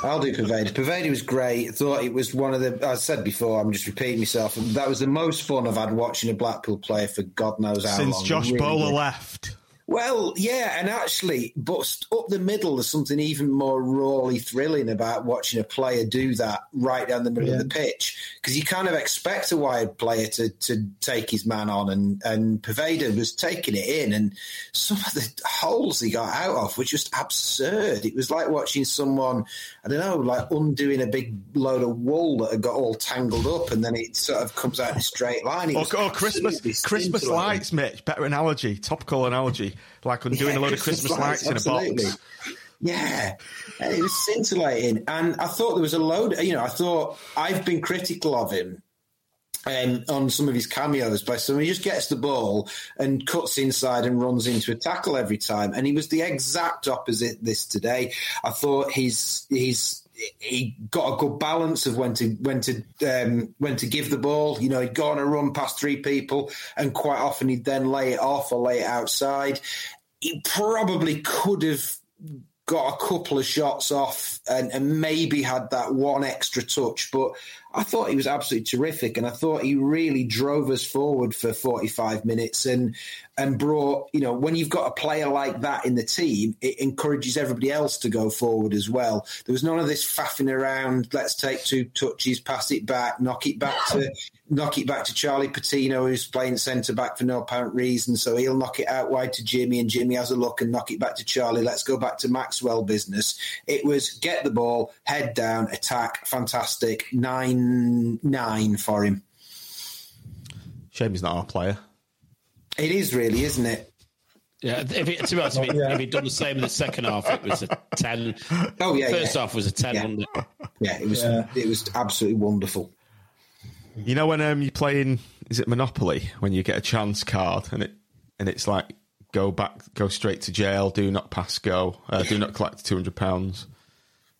I'll do Poveda. Poveda was great. Thought it was one of the. I said before, I'm just repeating myself. That was the most fun I've had watching a Blackpool player for God knows how Since long. Since Josh Really Bowler good. left. Well, yeah, and actually, but up the middle, there's something even more rawly thrilling about watching a player do that right down the middle of the pitch because you kind of expect a wide player to to take his man on, and and Poveda was taking it in, and some of the holes he got out of were just absurd. It was like watching someone, I don't know, like undoing a big load of wool that had got all tangled up, and then it sort of comes out in a straight line. It Or, or Christmas Christmas lights, Mitch. Better analogy, topical analogy. Like undoing Yeah, a load of (laughs) Christmas lights, in a box. Yeah, and it was scintillating, and I thought there was a load. You know, I thought I've been critical of him um, on some of his cameos by some. He just gets the ball and cuts inside and runs into a tackle every time, and he was the exact opposite this today. I thought he's he's. He got a good balance of when to when to um, when to give the ball. You know, he'd go on a run past three people, and quite often he'd then lay it off or lay it outside. He probably could have got a couple of shots off and, and maybe had that one extra touch. But I thought he was absolutely terrific, and I thought he really drove us forward for 45 minutes and and brought you know when you've got a player like that in the team, it encourages everybody else to go forward as well. There was none of this faffing around. Let's take two touches, pass it back, knock it back to. Knock it back to Charlie Patino, who's playing centre back for no apparent reason. So he'll knock it out wide to Jimmy, and Jimmy has a look and knock it back to Charlie. Let's go back to Maxwell business. It was get the ball, head down, attack, fantastic. Nine nine for him. Shame he's not our player. It is really, isn't it? Yeah, if it, to be honest, if, he, Yeah. if he'd done the same in the second half, it was a ten. Oh yeah, First yeah. half was a ten, Yeah. wasn't it? yeah. It was Yeah. it was absolutely wonderful. You know when um, you're playing, is it Monopoly? When you get a chance card and it and it's like go back, go straight to jail, do not pass go, uh, do not collect two hundred pounds,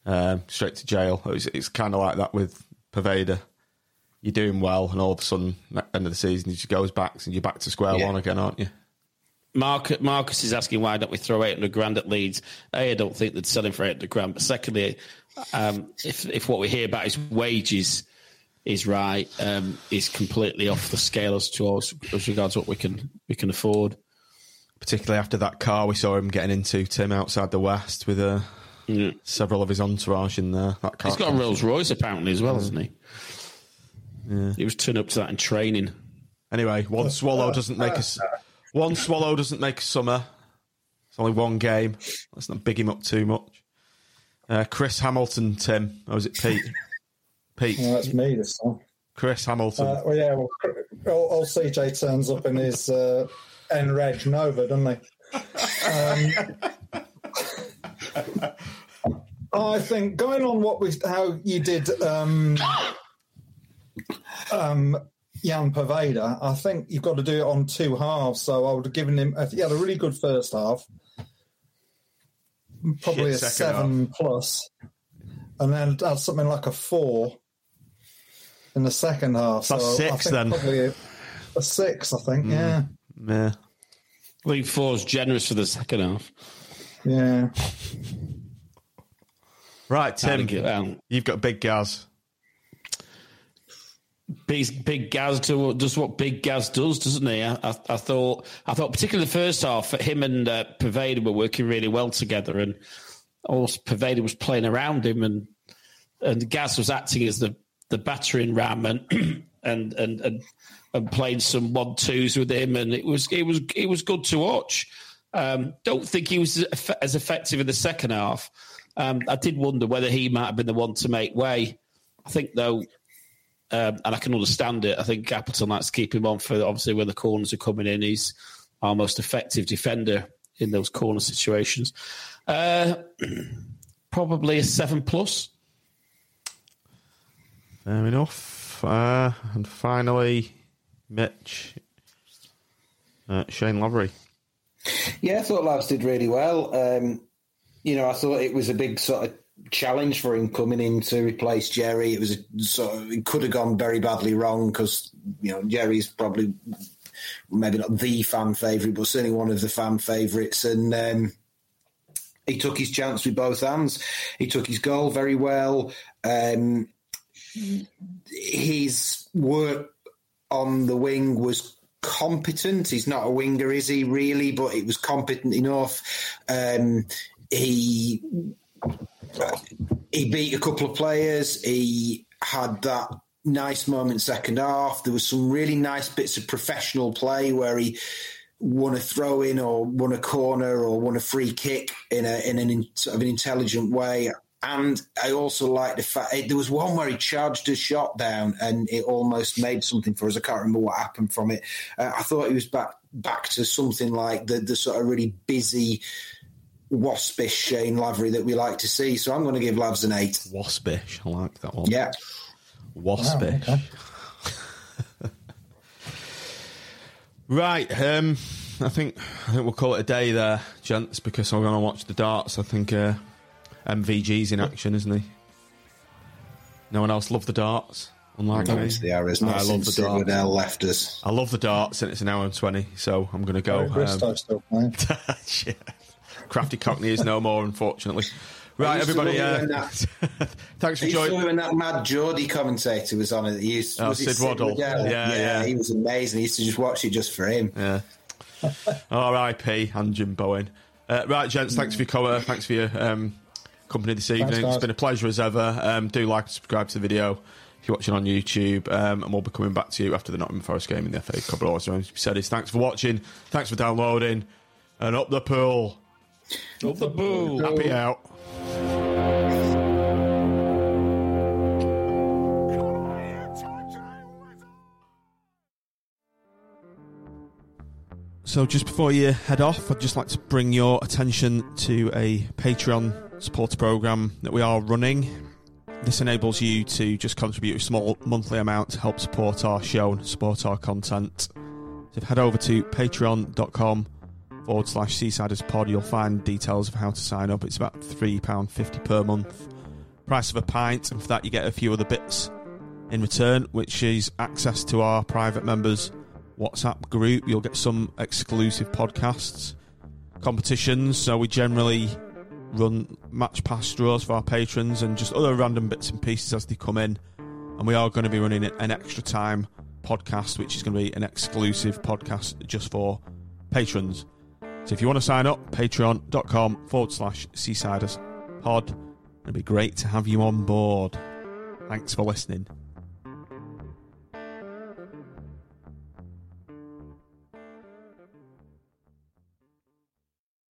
um, straight to jail. It's, it's kind of like that with Poveda. You're doing well, and all of a sudden, at the end of the season, he just goes back, and you're back to square Yeah. one again, aren't you? Mark, Marcus is asking why don't we throw 800 grand at Leeds? A, I don't think they'd sell him for 800 grand. But secondly, um, if, if what we hear about his wages is right, um, is completely off the scale as to as regards what we can we can afford. Particularly after that car we saw him getting into, Tim, outside the West with uh, several of his entourage in there. That car He's got a Rolls Royce apparently as well, hasn't he? Yeah. He was turning up to that in training. Anyway, one swallow doesn't make a one swallow doesn't make a summer. It's only one game. Let's not big him up too much. Uh, Chris Hamilton, Tim, or was it Pete? Pete, that's me this time. Chris Hamilton. Uh, well, yeah, well, old, old CJ turns up in his uh, N-Reg Nova, doesn't he? Um, (laughs) I think going on what we how you did um, um, Jan Poveda, I think you've got to do it on two halves. So I would have given him. He had a really good first half, probably Shit a seven plus, and then had something like a four in the second half. That's so I six think then. Probably a, a six, I think. Yeah, Yeah. I think four is generous for the second half. yeah. Right, Tim, I'd give- you've got big Gaz. Big, big Gaz do, does what Big Gaz does, doesn't he? I, I, I thought, I thought, particularly the first half, him and uh, Poveda were working really well together, and also Poveda was playing around him, and and Gaz was acting as the the battering ram, (clears throat) and and and and, and playing some one twos with him, and it was it was it was good to watch. Um, don't think he was as effective in the second half. Um, I did wonder whether he might have been the one to make way. I think though um, and I can understand it. I think Appleton likes to keep him on for obviously when the corners are coming in. He's our most effective defender in those corner situations. Uh, (clears throat) probably a seven plus. Fair enough. Uh, and finally, Mitch, uh, Shayne Lavery. Yeah, I thought Labs did really well. Um, you know, I thought it was a big sort of challenge for him coming in to replace Jerry. It was a, sort of, it could have gone very badly wrong because you know Jerry's probably maybe not the fan favourite, but certainly one of the fan favourites, and um, he took his chance with both hands. He took his goal very well. Um, his work on the wing was competent. He's not a winger, is he? Really, but it was competent enough. Um, he he beat a couple of players. He had that nice moment second half. There was some really nice bits of professional play where he won a throw in or won a corner or won a free kick in a in an in, sort of an intelligent way. And I also like the fact there was one where he charged a shot down and it almost made something for us. I can't remember what happened from it. Uh, I thought he was back back to something like the the sort of really busy waspish Shayne Lavery that we like to see. So I'm going to give Lavs an eight. Waspish. I like that one. Yeah. Waspish. (laughs) right. Um, I think I think we'll call it a day there, gents, because I'm going to watch the darts. I think uh, MVG's in action, isn't he? No one else love the darts. Unlike me. Harris, not I love the darts. Left us. I love the darts, and it's an hour and twenty, so I'm going to go. Um, still playing. Shit. Crafty Cockney is no more, unfortunately. (laughs) Right, everybody. Uh, (laughs) thanks for I used to love joining. when that mad Geordie commentator was on it. He used, Oh, was it Sid Waddell. Liddell? Yeah, yeah. he was amazing. I used to just watch it just for him. Yeah. (laughs) R.I.P. and Jim Bowen. Uh, right, gents, thanks for your cover. Thanks for your um, company this evening. Thanks, it's guys. been a pleasure as ever. Um, do like and subscribe to the video if you're watching on YouTube. Um, and we'll be coming back to you after the Nottingham Forest game in the FA Cup. All I said is thanks for watching. Thanks for downloading. And up the pool. Up the pool. Happy out. So, just before you head off, I'd just like to bring your attention to a Patreon supporter program that we are running. This enables you to just contribute a small monthly amount to help support our show and support our content. So, head over to patreon.com forward slash seasiders pod, you'll find details of how to sign up. It's about £3.50 per month. Price of a pint, and for that, you get a few other bits in return, which is access to our private members' WhatsApp group. You'll get some exclusive podcasts, competitions. So we generally run match pass draws for our patrons and just other random bits and pieces as they come in. And we are going to be running an extra time podcast, which is going to be an exclusive podcast just for patrons. So if you want to sign up, patreon.com forward slash seasiders pod. It'd be great to have you on board. Thanks for listening.